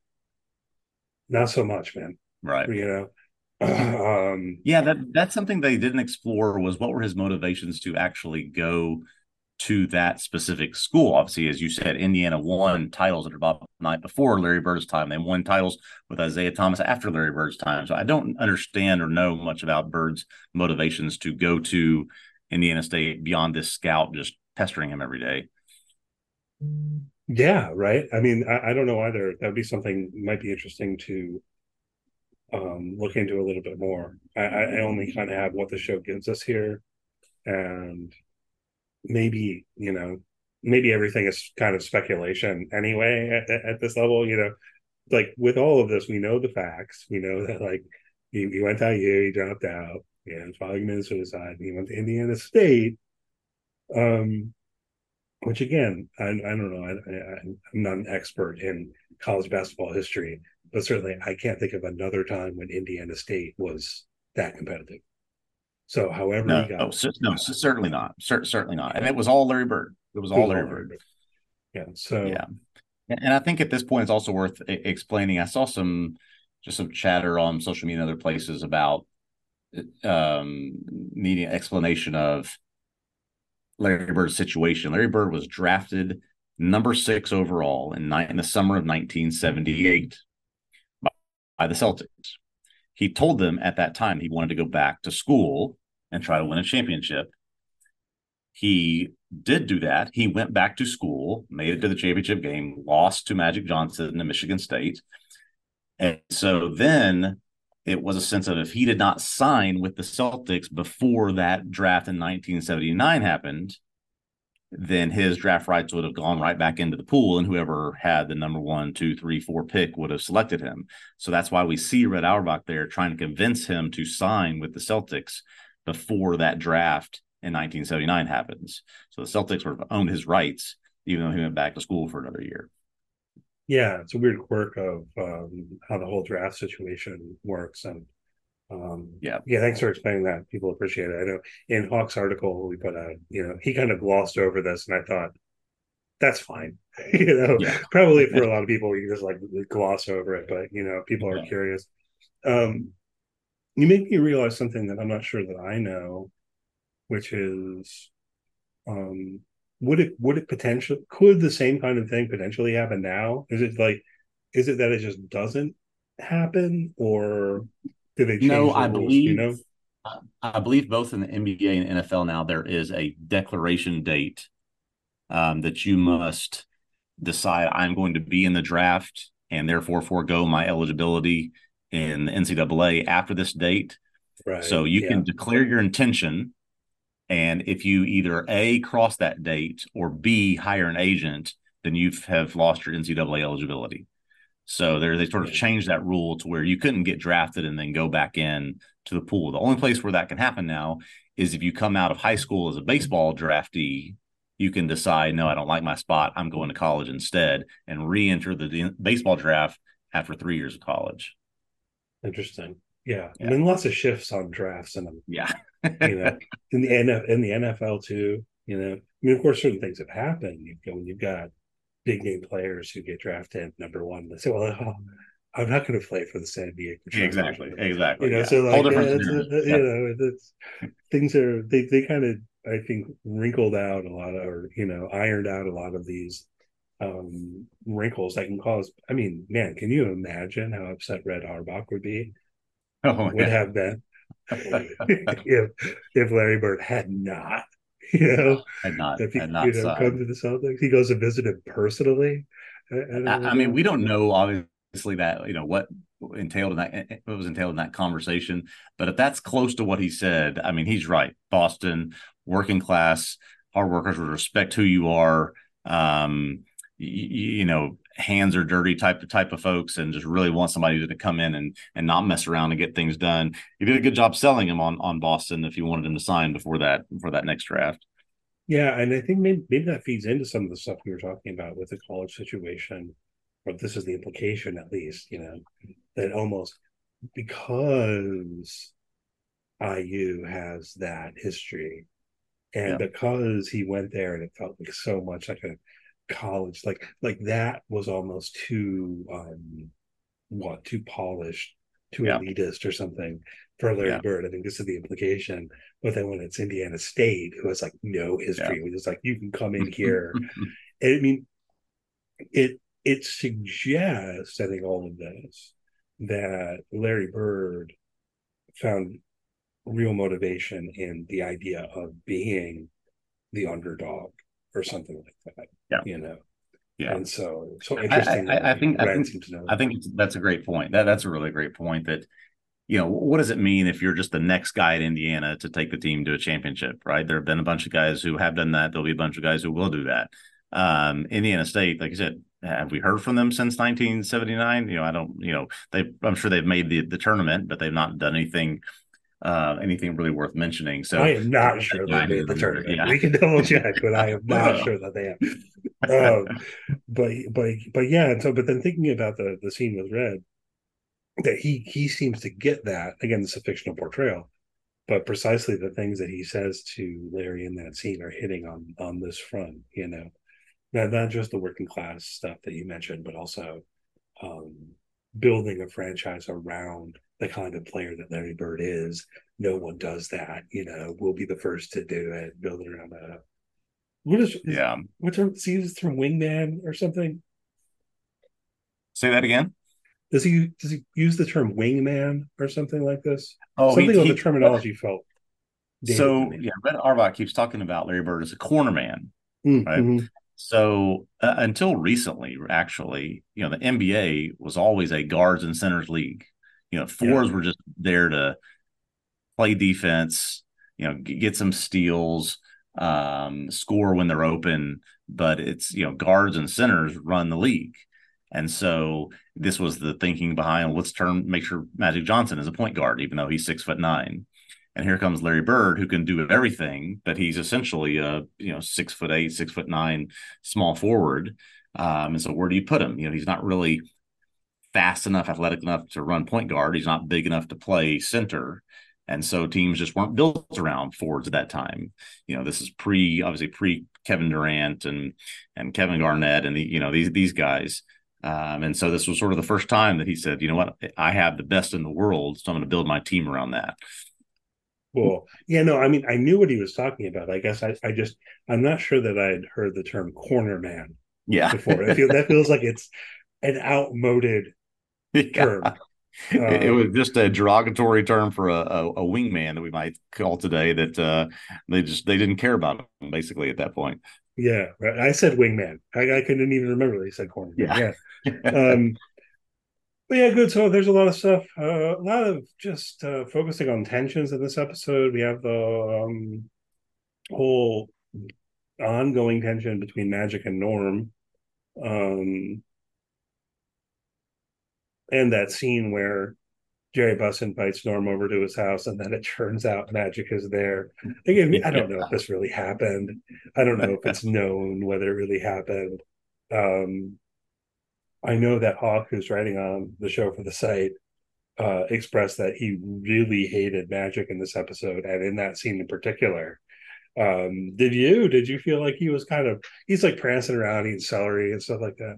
not so much, man. Right. You know, um, Yeah, that that's something they didn't explore was what were his motivations to actually go to that specific school. Obviously, as you said, Indiana won titles under Bob Knight before Larry Bird's time. They won titles with Isiah Thomas after Larry Bird's time. So I don't understand or know much about Bird's motivations to go to Indiana State beyond this scout just pestering him every day. Yeah, right. I mean, I, I don't know either. That would be something might be interesting to um look into a little bit more. I, I only kind of have what the show gives us here, and maybe you know, maybe everything is kind of speculation anyway at, at this level. You know, like with all of this, we know the facts. We know that like he, he went to IU, he dropped out. Yeah, his father committed suicide. He went to Indiana State. Um, which again, I, I don't know. I, I, I'm not an expert in college basketball history, but certainly I can't think of another time when Indiana State was that competitive. So, however, No, he got, oh, no, cer- certainly not. Cer- certainly not. And it was all Larry Bird. It was all Larry Bird. Yeah. So, Yeah. And I think at this point, it's also worth explaining. I saw some just some chatter on social media and other places about um, needing an explanation of Larry Bird's situation. Larry Bird was drafted number six overall in, ni- in the summer of 1978 by, by the Celtics. He told them at that time he wanted to go back to school and try to win a championship. He did do that. He went back to school, made it to the championship game, lost to Magic Johnson to Michigan State. And so then it was a sense of if he did not sign with the Celtics before that draft in 1979 happened, then his draft rights would have gone right back into the pool, and whoever had the number one, two, three, four pick would have selected him. So that's why we see Red Auerbach there trying to convince him to sign with the Celtics before that draft in 1979 happens. So the Celtics sort of owned his rights, even though he went back to school for another year. yeah, it's a weird quirk of um, how the whole draft situation works. And um, Yeah. yeah, thanks for explaining that. People appreciate it. I know in Hawk's article we put out, you know, he kind of glossed over this, and I thought that's fine. you know, Yeah. probably for a lot of people, you just like gloss over it, but you know, people are Yeah. curious. Um, you make me realize something that I'm not sure that I know, which is, um, would it would it potentially could the same kind of thing potentially happen now? Is it like, is it that it just doesn't happen, or do they change No, I rules, believe you know? I believe both in the NBA and NFL now there is a declaration date um, that you must decide I'm going to be in the draft and therefore forego my eligibility in the NCAA after this date. Right. So you yeah. can declare your intention, and if you either a cross that date or b hire an agent, then you have lost your NCAA eligibility. So there, they sort of changed that rule to where you couldn't get drafted and then go back in to the pool. The only place where that can happen now is if you come out of high school as a baseball draftee, you can decide, no, I don't like my spot. I'm going to college instead and re-enter the baseball draft after three years of college. Interesting. Yeah. Yeah. I mean, lots of shifts on drafts and Yeah. you know in the NF, in the NFL too. You know, I mean, of course, certain things have happened. You go when you've got big name players who get drafted number one. They say, "Well, oh, I'm not going to play for the San Diego." Chargers." exactly. Exactly. You know, yeah. so like, yeah, Yeah. you know, things are they they kind of I think wrinkled out a lot of, or you know, ironed out a lot of these um wrinkles that can cause. I mean, man, can you imagine how upset Red Auerbach would be? Oh, would have been. if if Larry Bird had not, you know, had not, if he had not you know, come to the Celtics, he goes and visit him personally. I, I I, I mean, we don't know obviously that you know what entailed in that what was entailed in that conversation, but if that's close to what he said, I mean, he's right. Boston, working class, hard workers would respect who you are. Um, you, you know, hands are dirty type of type of folks, and just really want somebody to come in and and not mess around and get things done. You did a good job selling him on on Boston if you wanted him to sign before that before that next draft. Yeah, and I think maybe, maybe that feeds into some of the stuff we were talking about with the college situation, or this is the implication at least, you know, that almost because IU has that history, and Yeah. because he went there and it felt like so much like a college, like like that was almost too um what too polished, too Yeah. elitist or something for Larry Yeah. Bird. I think this is the implication. But then when it's Indiana State, who has like no history, which is like you can come in here. and I mean, it it suggests, I think, all of this that Larry Bird found real motivation in the idea of being the underdog or something like that. Yeah. You know. yeah. And so so interesting. I- that I think- I think- to know I think that's a great point. That that's a really great point. That you know, what does it mean if you're just the next guy at Indiana to take the team to a championship? Right? There have been a bunch of guys who have done that. There'll be a bunch of guys who will do that. Um, Indiana State, like I said, have we heard from them since 1979? You know, I don't. You know, they. I'm sure they've made the the tournament, but they've not done anything. Uh, anything really worth mentioning. So I am not sure they made the tournament. Yeah. We can double check, but I am not sure that they have. Um, but but but yeah. And so, but then thinking about the the scene with Red, that he he seems to get that again. It's a fictional portrayal, but precisely the things that he says to Larry in that scene are hitting on on this front. You know, not not just the working class stuff that you mentioned, but also um, building a franchise around the kind of player that Larry Bird is. No one does that. You know, we'll be the first to do it. Build it around that. What is, is Yeah. what term? Does he use the term wingman or something? Say that again. Does he does he use the term wingman or something like this? Oh, something he- on he- the terminology felt. So yeah, Red Auerbach keeps talking about Larry Bird as a corner man. Mm, right. mhm. So uh, until recently, actually, you know, the NBA was always a guards and centers league. You know, fours were just there to play defense, you know, get some steals, um, score when they're open. But it's you know, guards and centers run the league, and so this was the thinking behind let's turn make sure Magic Johnson is a point guard, even though he's six foot nine. And here comes Larry Bird, who can do everything, but he's essentially a you know six foot eight, six foot nine small forward. Um, and so where do you put him? You know, he's not really fast enough, athletic enough to run point guard. He's not big enough to play center. And so teams just weren't built around forwards at that time. You know, this is pre obviously pre Kevin Durant and and Kevin Garnett and the you know these these guys. Um, and so this was sort of the first time that he said, you know what, I have the best in the world, so I'm going to build my team around that. Cool. Yeah, no, I mean, I knew what he was talking about. I guess I, I just, I'm not sure that I'd heard the term corner man Yeah. before. I feel that feels like it's an outmoded term. It, it Um, was just a derogatory term for a, a, a wingman that we might call today that uh, they just they didn't care about him basically at that point. Yeah. I said wingman. I, I couldn't even remember they said corner. Yeah. Yeah. Um, but yeah, good. So there's a lot of stuff. Uh, a lot of just uh, focusing on tensions in this episode. We have the um, whole ongoing tension between Magic and Norm, um, and that scene where Jerry Buss invites Norm over to his house, and then it turns out Magic is there. Again, I don't know if this really happened. I don't know if it's known whether it really happened. Um, I know that Hawk, who's writing on the show for the site, uh, expressed that he really hated Magic in this episode, and in that scene in particular. Um, did you? Did you feel like he was kind of? He's like prancing around eating celery and stuff like that.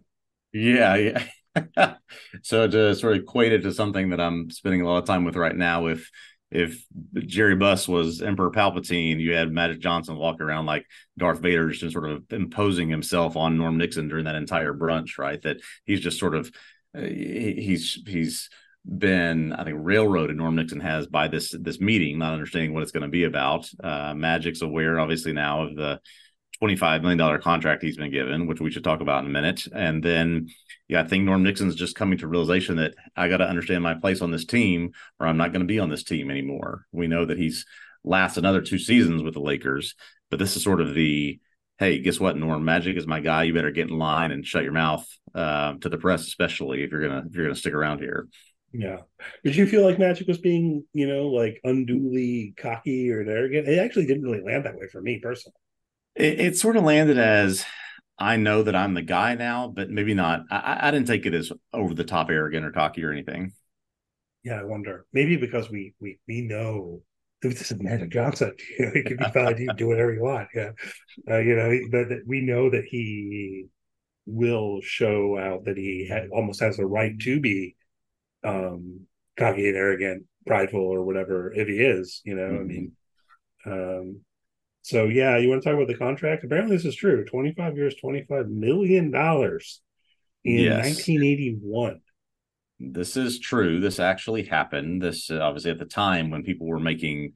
Yeah, yeah. so to sort of equate it to something that I'm spending a lot of time with right now, if if Jerry Buss was Emperor Palpatine, you had Magic Johnson walking around like Darth Vader, just sort of imposing himself on Norm Nixon during that entire brunch, right? That he's just sort of uh, he's he's been, I think, railroaded. Norm Nixon has by this this meeting, not understanding what it's going to be about. Uh, Magic's aware, obviously, now of the $25 million contract he's been given, which we should talk about in a minute. And then, yeah, I think Norm Nixon's just coming to realization that I got to understand my place on this team or I'm not going to be on this team anymore. We know that he's last another two seasons with the Lakers, but this is sort of the, hey, guess what, Norm? Magic is my guy. You better get in line and shut your mouth uh, to the press, especially if you're gonna if you're gonna stick around here. Yeah. Did you feel like Magic was being, you know, like unduly cocky or arrogant? It actually didn't really land that way for me personally. It, it sort of landed as I know that I'm the guy now, but maybe not. I, I didn't take it as over the top arrogant or cocky or anything. Yeah, I wonder. Maybe because we we we know this is Magic Johnson. You he can be fine. He can do whatever he want. Yeah, uh, you know, but we know that he will show out that he ha- almost has the right to be um cocky and arrogant, prideful, or whatever if he is. You know, mm-hmm. I mean, um, so yeah, you want to talk about the contract? Apparently, this is true. Twenty five years, twenty five million dollars in nineteen eighty one. This is true. This actually happened. This uh, obviously at the time when people were making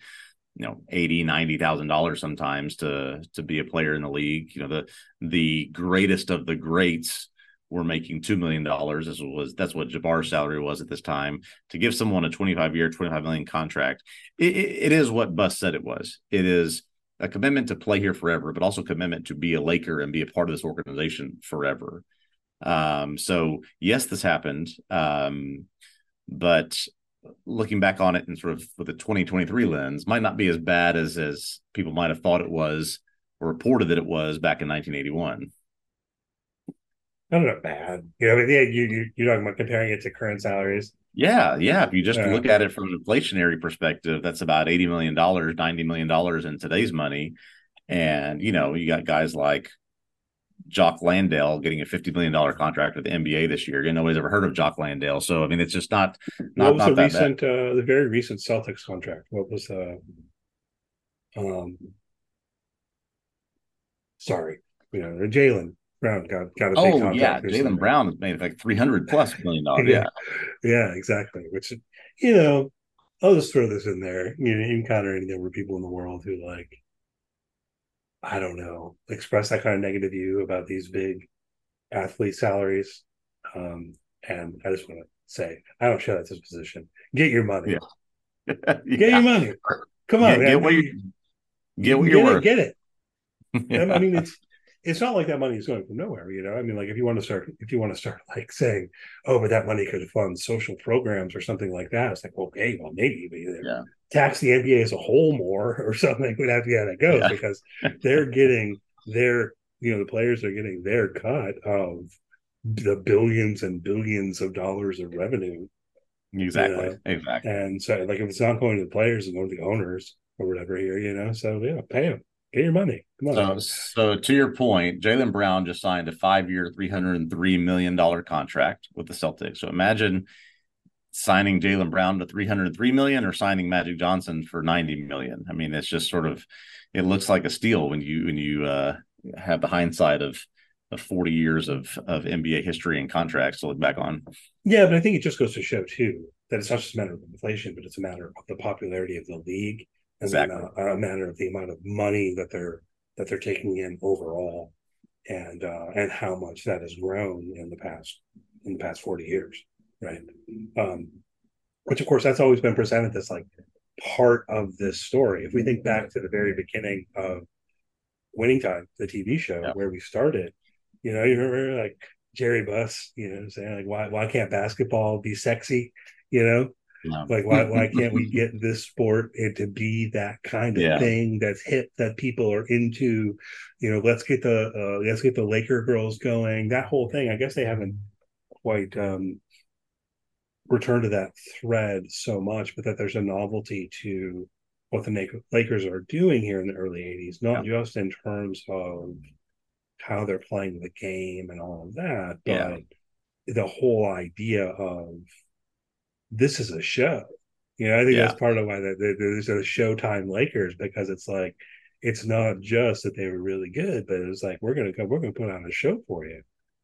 you know 80 90 thousand dollars sometimes to to be a player in the league you know the the greatest of the greats were making two million dollars this was that's what jabbar's salary was at this time to give someone a 25 year 25 million contract it, it, it is what Buss said it was it is a commitment to play here forever, but also commitment to be a Laker and be a part of this organization forever. Um, so yes, this happened. Um, but looking back on it and sort of with a 2023 lens might not be as bad as as people might have thought it was or reported that it was back in 1981. I don't know, bad. You know, yeah, you, you are talking about comparing it to current salaries. Yeah, yeah. If you just yeah. look at it from an inflationary perspective, that's about eighty million dollars, ninety million dollars in today's money. And you know, you got guys like Jock Landale getting a fifty million dollar contract with the NBA this year. You know, nobody's ever heard of Jock Landale, so I mean, it's just not. not what was the recent, uh, the very recent Celtics contract? What was the? Uh, um, sorry, you know, Jaylen. Brown got got a oh, yeah, Jaylen Brown has made like three hundred plus million dollars. yeah. yeah, exactly. Which you know, I'll just throw this in there. You know, you encounter any number of people in the world who like, I don't know, express that kind of negative view about these big athlete salaries. Um, and I just want to say, I don't share that disposition. Get your money. Yeah. yeah. Get your money. Come on. Get what you get what you're get worth. It, get it. I mean, it's it's not like that money is going from nowhere, you know. I mean, like if you want to start, if you want to start like saying, "Oh, but that money could fund social programs or something like that," it's like, okay, well, maybe, but yeah. tax the NBA as a whole more or something. We'd have to see how that goes yeah. because they're getting their, you know, the players are getting their cut of the billions and billions of dollars of revenue. Exactly. You know? Exactly. And so, like, if it's not going to the players, it's going to the owners or whatever here, you know. So yeah, pay them. Get your money. So, so to your point, Jaylen Brown just signed a five-year, three hundred and three million dollar contract with the Celtics. So imagine signing Jaylen Brown to three hundred three million, or signing Magic Johnson for ninety million. I mean, it's just sort of it looks like a steal when you when you uh, have the hindsight of of 40 years of of NBA history and contracts to look back on. Yeah, but I think it just goes to show too that it's not just a matter of inflation, but it's a matter of the popularity of the league exactly. a, a matter of the amount of money that they're that they're taking in overall, and uh, and how much that has grown in the past in the past forty years, right? Um, which of course that's always been presented as like part of this story. If we think back to the very beginning of Winning Time, the TV show yeah. where we started, you know, you remember like Jerry Buss, you know, saying like, why why can't basketball be sexy? You know, Like why why can't we get this sport and to be that kind of yeah. thing that's hit that people are into? You know, let's get the uh, let's get the Laker girls going. That whole thing. I guess they haven't quite um, returned to that thread so much, but that there's a novelty to what the Lakers are doing here in the early '80s, not yeah. just in terms of how they're playing the game and all of that, but the whole idea of this is a show. You know, I think yeah. that's part of why there's a Showtime Lakers because it's like it's not just that they were really good, but it's like we're gonna come, we're gonna put on a show for you.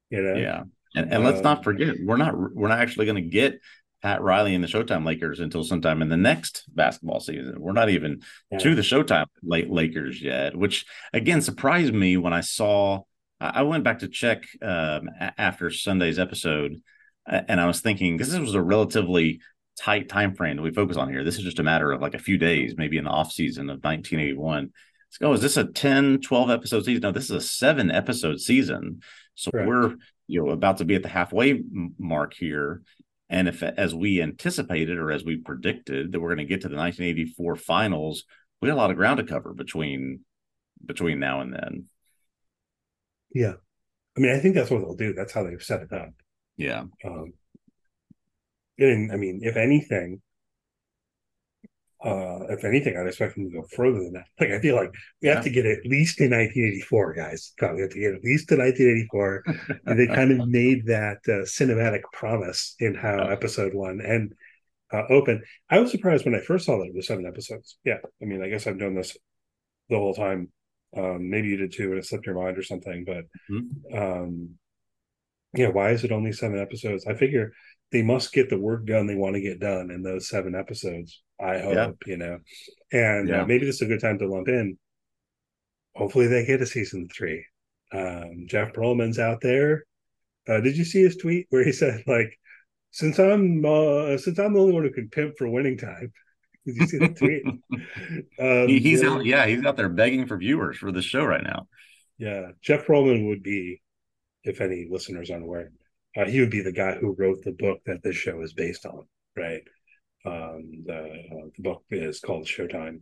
You know, yeah. And, and let's not um, forget, we're not we're not actually to get Pat Riley and the Showtime Lakers until sometime in the next basketball season. We're not even yeah. to the Showtime Lakers yet, which again surprised me when I saw. I went back to check um, after Sunday's episode, and I was thinking because this was a relatively tight time frame that we focus on here. This is just a matter of like a few days, maybe in the off season of 1981. So, oh, is this a 10, 12 episode season? No, this is a seven episode season. So Correct. we're you know about to be at the halfway mark here. And if, as we anticipated or as we predicted, that we're going to get to the 1984 finals, we got a lot of ground to cover between between now and then. Yeah, I mean, I think that's what they'll do. That's how they've set it up. Yeah. Um, and I mean, if anything, uh, if anything, I'd expect them to go further than that. Like I feel like we have yeah. to get at least to 1984, guys. We have to get at least to 1984, and they kind of made that uh, cinematic promise in how oh. episode one and uh, open. I was surprised when I first saw that it was seven episodes. Yeah, I mean, I guess I've done this the whole time. Um, maybe you did too, and it slipped your mind or something. But mm-hmm. um, yeah, why is it only seven episodes? I figure they must get the work done they want to get done in those seven episodes. I hope, yeah. you know, and uh, yeah. uh, maybe this is a good time to lump in. Hopefully, they get a season three. Um, Jeff Pearlman's out there. Uh, did you see his tweet where he said, like, since I'm uh, since I'm the only one who can pimp for winning time? Did you see that tweet? um, he, he's out, yeah, he's out there begging for viewers for the show right now. Yeah, Jeff Pearlman would be, if any listeners aren't aware, uh, he would be the guy who wrote the book that this show is based on, right? Um, the, uh, the book is called Showtime,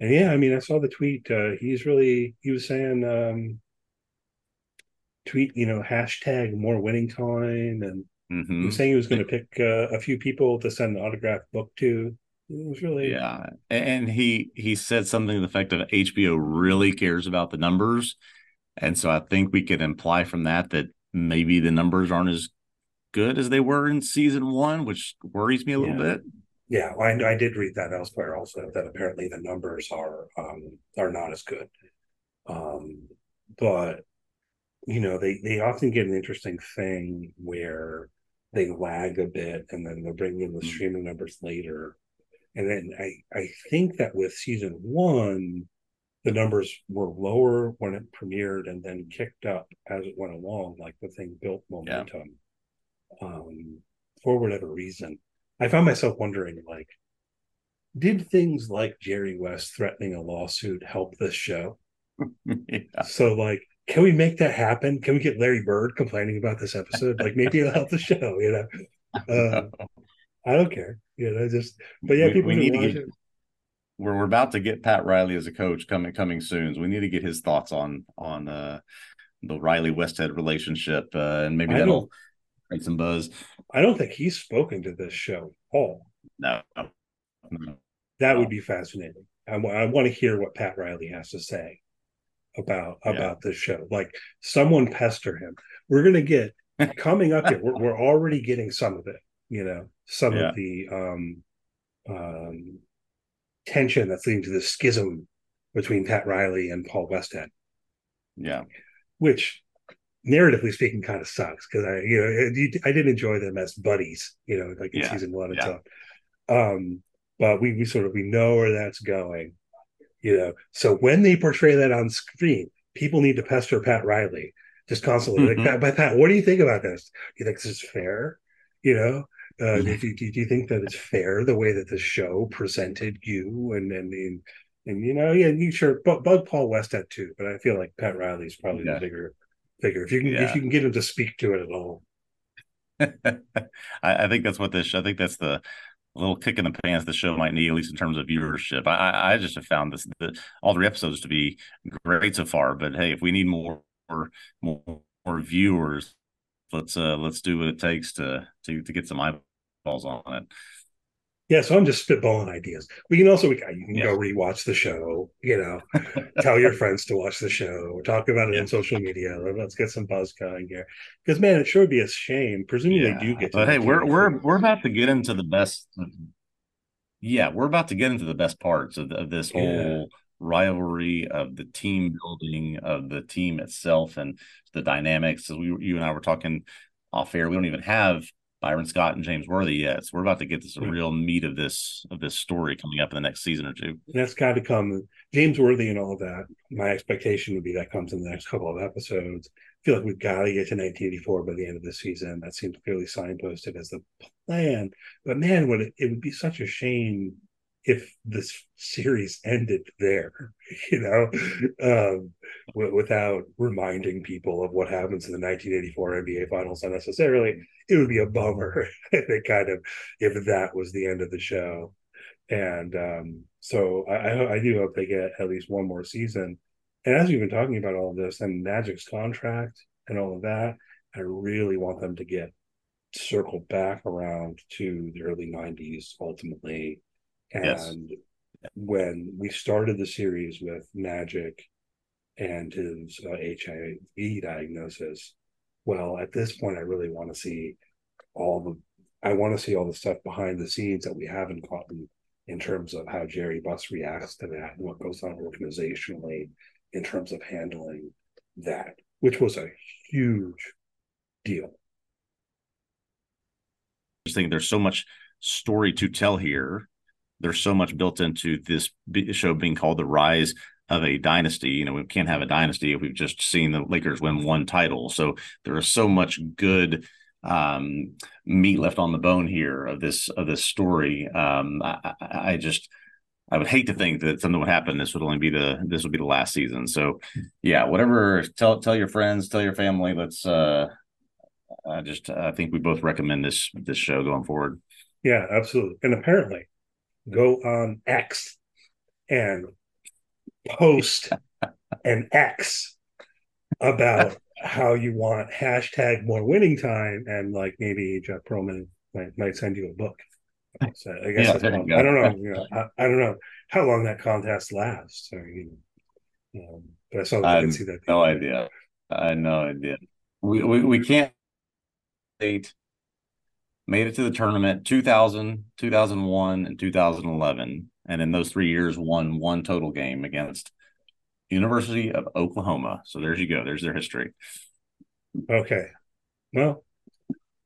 and yeah, I mean, I saw the tweet. Uh, he's really he was saying, um, tweet, you know, hashtag more winning time, and mm-hmm. he was saying he was going to pick uh, a few people to send an autographed book to. It was really yeah, and he he said something to the effect of HBO really cares about the numbers, and so I think we could imply from that that maybe the numbers aren't as good as they were in season one, which worries me a little yeah. bit. Yeah, I, I did read that elsewhere also that apparently the numbers are um, are not as good. Um, but you know they they often get an interesting thing where they lag a bit and then they'll bring in the mm-hmm. streaming numbers later. And then I I think that with season one, the numbers were lower when it premiered and then kicked up as it went along, like the thing built momentum yeah. um, for whatever reason. I found myself wondering, like, did things like Jerry West threatening a lawsuit help this show? yeah. So, like, can we make that happen? Can we get Larry Bird complaining about this episode? Like, maybe it'll help the show, you know? Uh, I don't care, you know, just, but yeah, we, people we need to get, it we're, we're about to get Pat Riley as a coach coming coming soon. So we need to get his thoughts on on uh, the Riley Westhead relationship, uh, and maybe that'll create some buzz. I don't think he's spoken to this show at all. No, no. that would be fascinating. I, I want to hear what Pat Riley has to say about yeah. about this show. Like someone pester him. We're gonna get coming up here. We're, we're already getting some of it. You know, some yeah. of the um, um, tension that's leading to this schism between Pat Riley and Paul Westhead. Yeah. Which narratively speaking kind of sucks because I, you know, I did enjoy them as buddies, you know, like in yeah. season one and yeah. so. Um, but we we sort of we know where that's going, you know. So when they portray that on screen, people need to pester Pat Riley just constantly. Mm-hmm. Like, Pat, Pat, what do you think about this? Do you think this is fair? You know, uh, do, do, do, you think that it's fair the way that the show presented you and and and, and you know yeah you sure bug, bug Paul Westhead too but I feel like Pat Riley's probably yeah. the bigger figure if you can yeah. if you can get him to speak to it at all. I, I, think that's what this. I think that's the little kick in the pants the show might need, at least in terms of viewership. I, I just have found this the, all three episodes to be great so far. But hey, if we need more more more viewers, let's uh let's do what it takes to to to get some eyeballs on it. Yeah, so I'm just spitballing ideas. We can also we, you can yeah. go rewatch the show. You know, tell your friends to watch the show. Talk about it yeah. on social media. Let's get some buzz going here. Because man, it sure would be a shame. Presumably, yeah. do get. but hey, we're we're we're about to get into the best. Yeah, we're about to get into the best parts of, of this whole rivalry of the team mm-hmm. building of the team itself and the dynamics. So we, you and I were talking off air. We don't even have Byron Scott and James Worthy yet. So we're about to get some real meat of this of this story coming up in the next season or two. that's got to come. James Worthy and all of that. My expectation would be that comes in the next couple of episodes. I feel like we've got to get to 1984 by the end of the season. That seems clearly signposted as the plan. But man, would it, it would be such a shame if this series ended there, you know, um, w- without reminding people of what happens in the 1984 NBA Finals unnecessarily. It would be a bummer if it kind of if that was the end of the show. And um, so I, I do hope they get at least one more season. And as we've been talking about all of this and Magic's contract and all of that, I really want them to get circled back around to the early 90s ultimately and Yes. when we started the series with Magic and his uh, HIV diagnosis, well, at this point, I really want to see all the, I want to see all the stuff behind the scenes that we haven't gotten in terms of how Jerry Buss reacts to that and what goes on organizationally in terms of handling that, which was a huge deal. just think there's so much story to tell here. There's so much built into this show being called the rise of a dynasty. You know, we can't have a dynasty if we've just seen the Lakers win one title. So there is so much good um, meat left on the bone here of this of this story. Um, I, I just I would hate to think that something would happen. This would only be the this would be the last season. So yeah, whatever. Tell tell your friends, tell your family. Let's. uh I just I think we both recommend this this show going forward. Yeah, absolutely. And apparently, go on X and post an X about how you want hashtag more winning time, and like maybe Jeff Pearlman might, might send you a book. So I guess Yeah, that's there you. I don't know. You know, I, I don't know how long that contest lasts. Or, you know, um, but I saw that I can see that. No idea. I no idea. We we, we can't state made it to the tournament 2000, 2001, and 2011. And in those three years, won one total game against University of Oklahoma. So there's you go. There's their history. Okay. Well,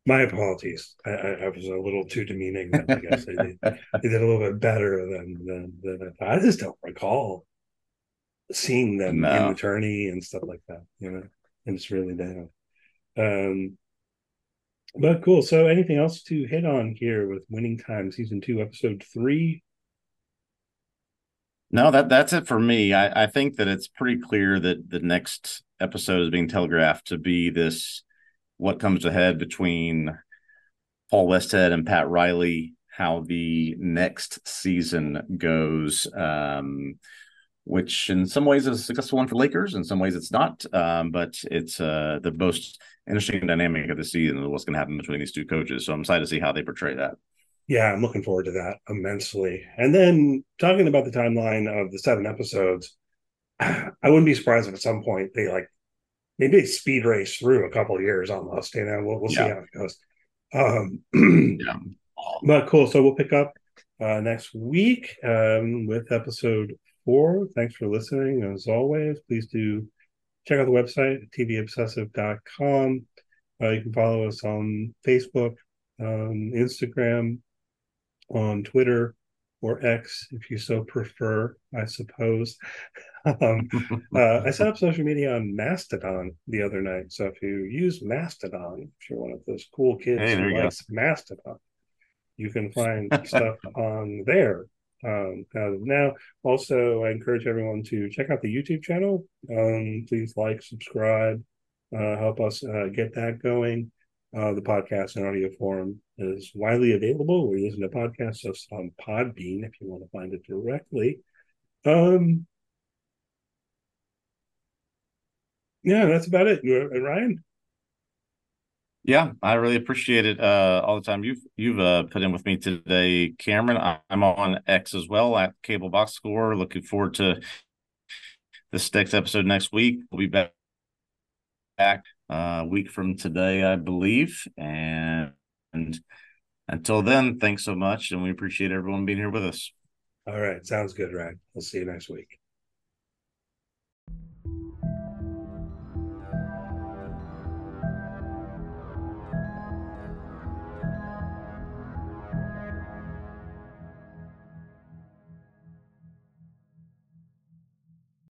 my apologies. I, I, was a little too demeaning. I guess I did, I did a little bit better than than, than I thought. I just don't recall seeing them in the tourney and stuff like that. You know, and it's really down. Um, but cool. So, anything else to hit on here with Winning Time Season Two, Episode Three? No, that that's it for me. I, I think that it's pretty clear that the next episode is being telegraphed to be this what comes ahead between Paul Westhead and Pat Riley, how the next season goes. Um, which in some ways is a successful one for Lakers, in some ways it's not. Um, but it's uh, the most interesting dynamic of the season of what's going to happen between these two coaches. So I'm excited to see how they portray that. Yeah, I'm looking forward to that immensely. And then talking about the timeline of the seven episodes, I wouldn't be surprised if at some point they like maybe they speed race through a couple of years almost. You know, we'll, we'll see how it goes. Um, Yeah. but cool. So we'll pick up uh, next week um, with episode four. Thanks for listening. As always, please do check out the website, tvobsessive.com. Uh, you can follow us on Facebook, um, Instagram, on Twitter, or X if you so prefer, I suppose. um, uh, I set up social media on Mastodon the other night. So if you use Mastodon, if you're one of those cool kids Hey, who you go. likes Mastodon, you can find stuff on there. Um, as of now, also, I encourage everyone to check out the YouTube channel. Um, please like, subscribe, uh, help us uh, get that going. Uh, the podcast in audio form is widely available. We're using a podcast just on Podbean if you want to find it directly. Um, yeah, that's about it. You, uh, Ryan? Yeah, I really appreciate it uh, all the time you've you've uh, put in with me today, Caemeron. I'm on X as well at Cable Box Score. Looking forward to this next episode next week. We'll be back back uh, a week from today, I believe. And, and until then, thanks so much, and we appreciate everyone being here with us. All right, sounds good, Ryan. We'll see you next week.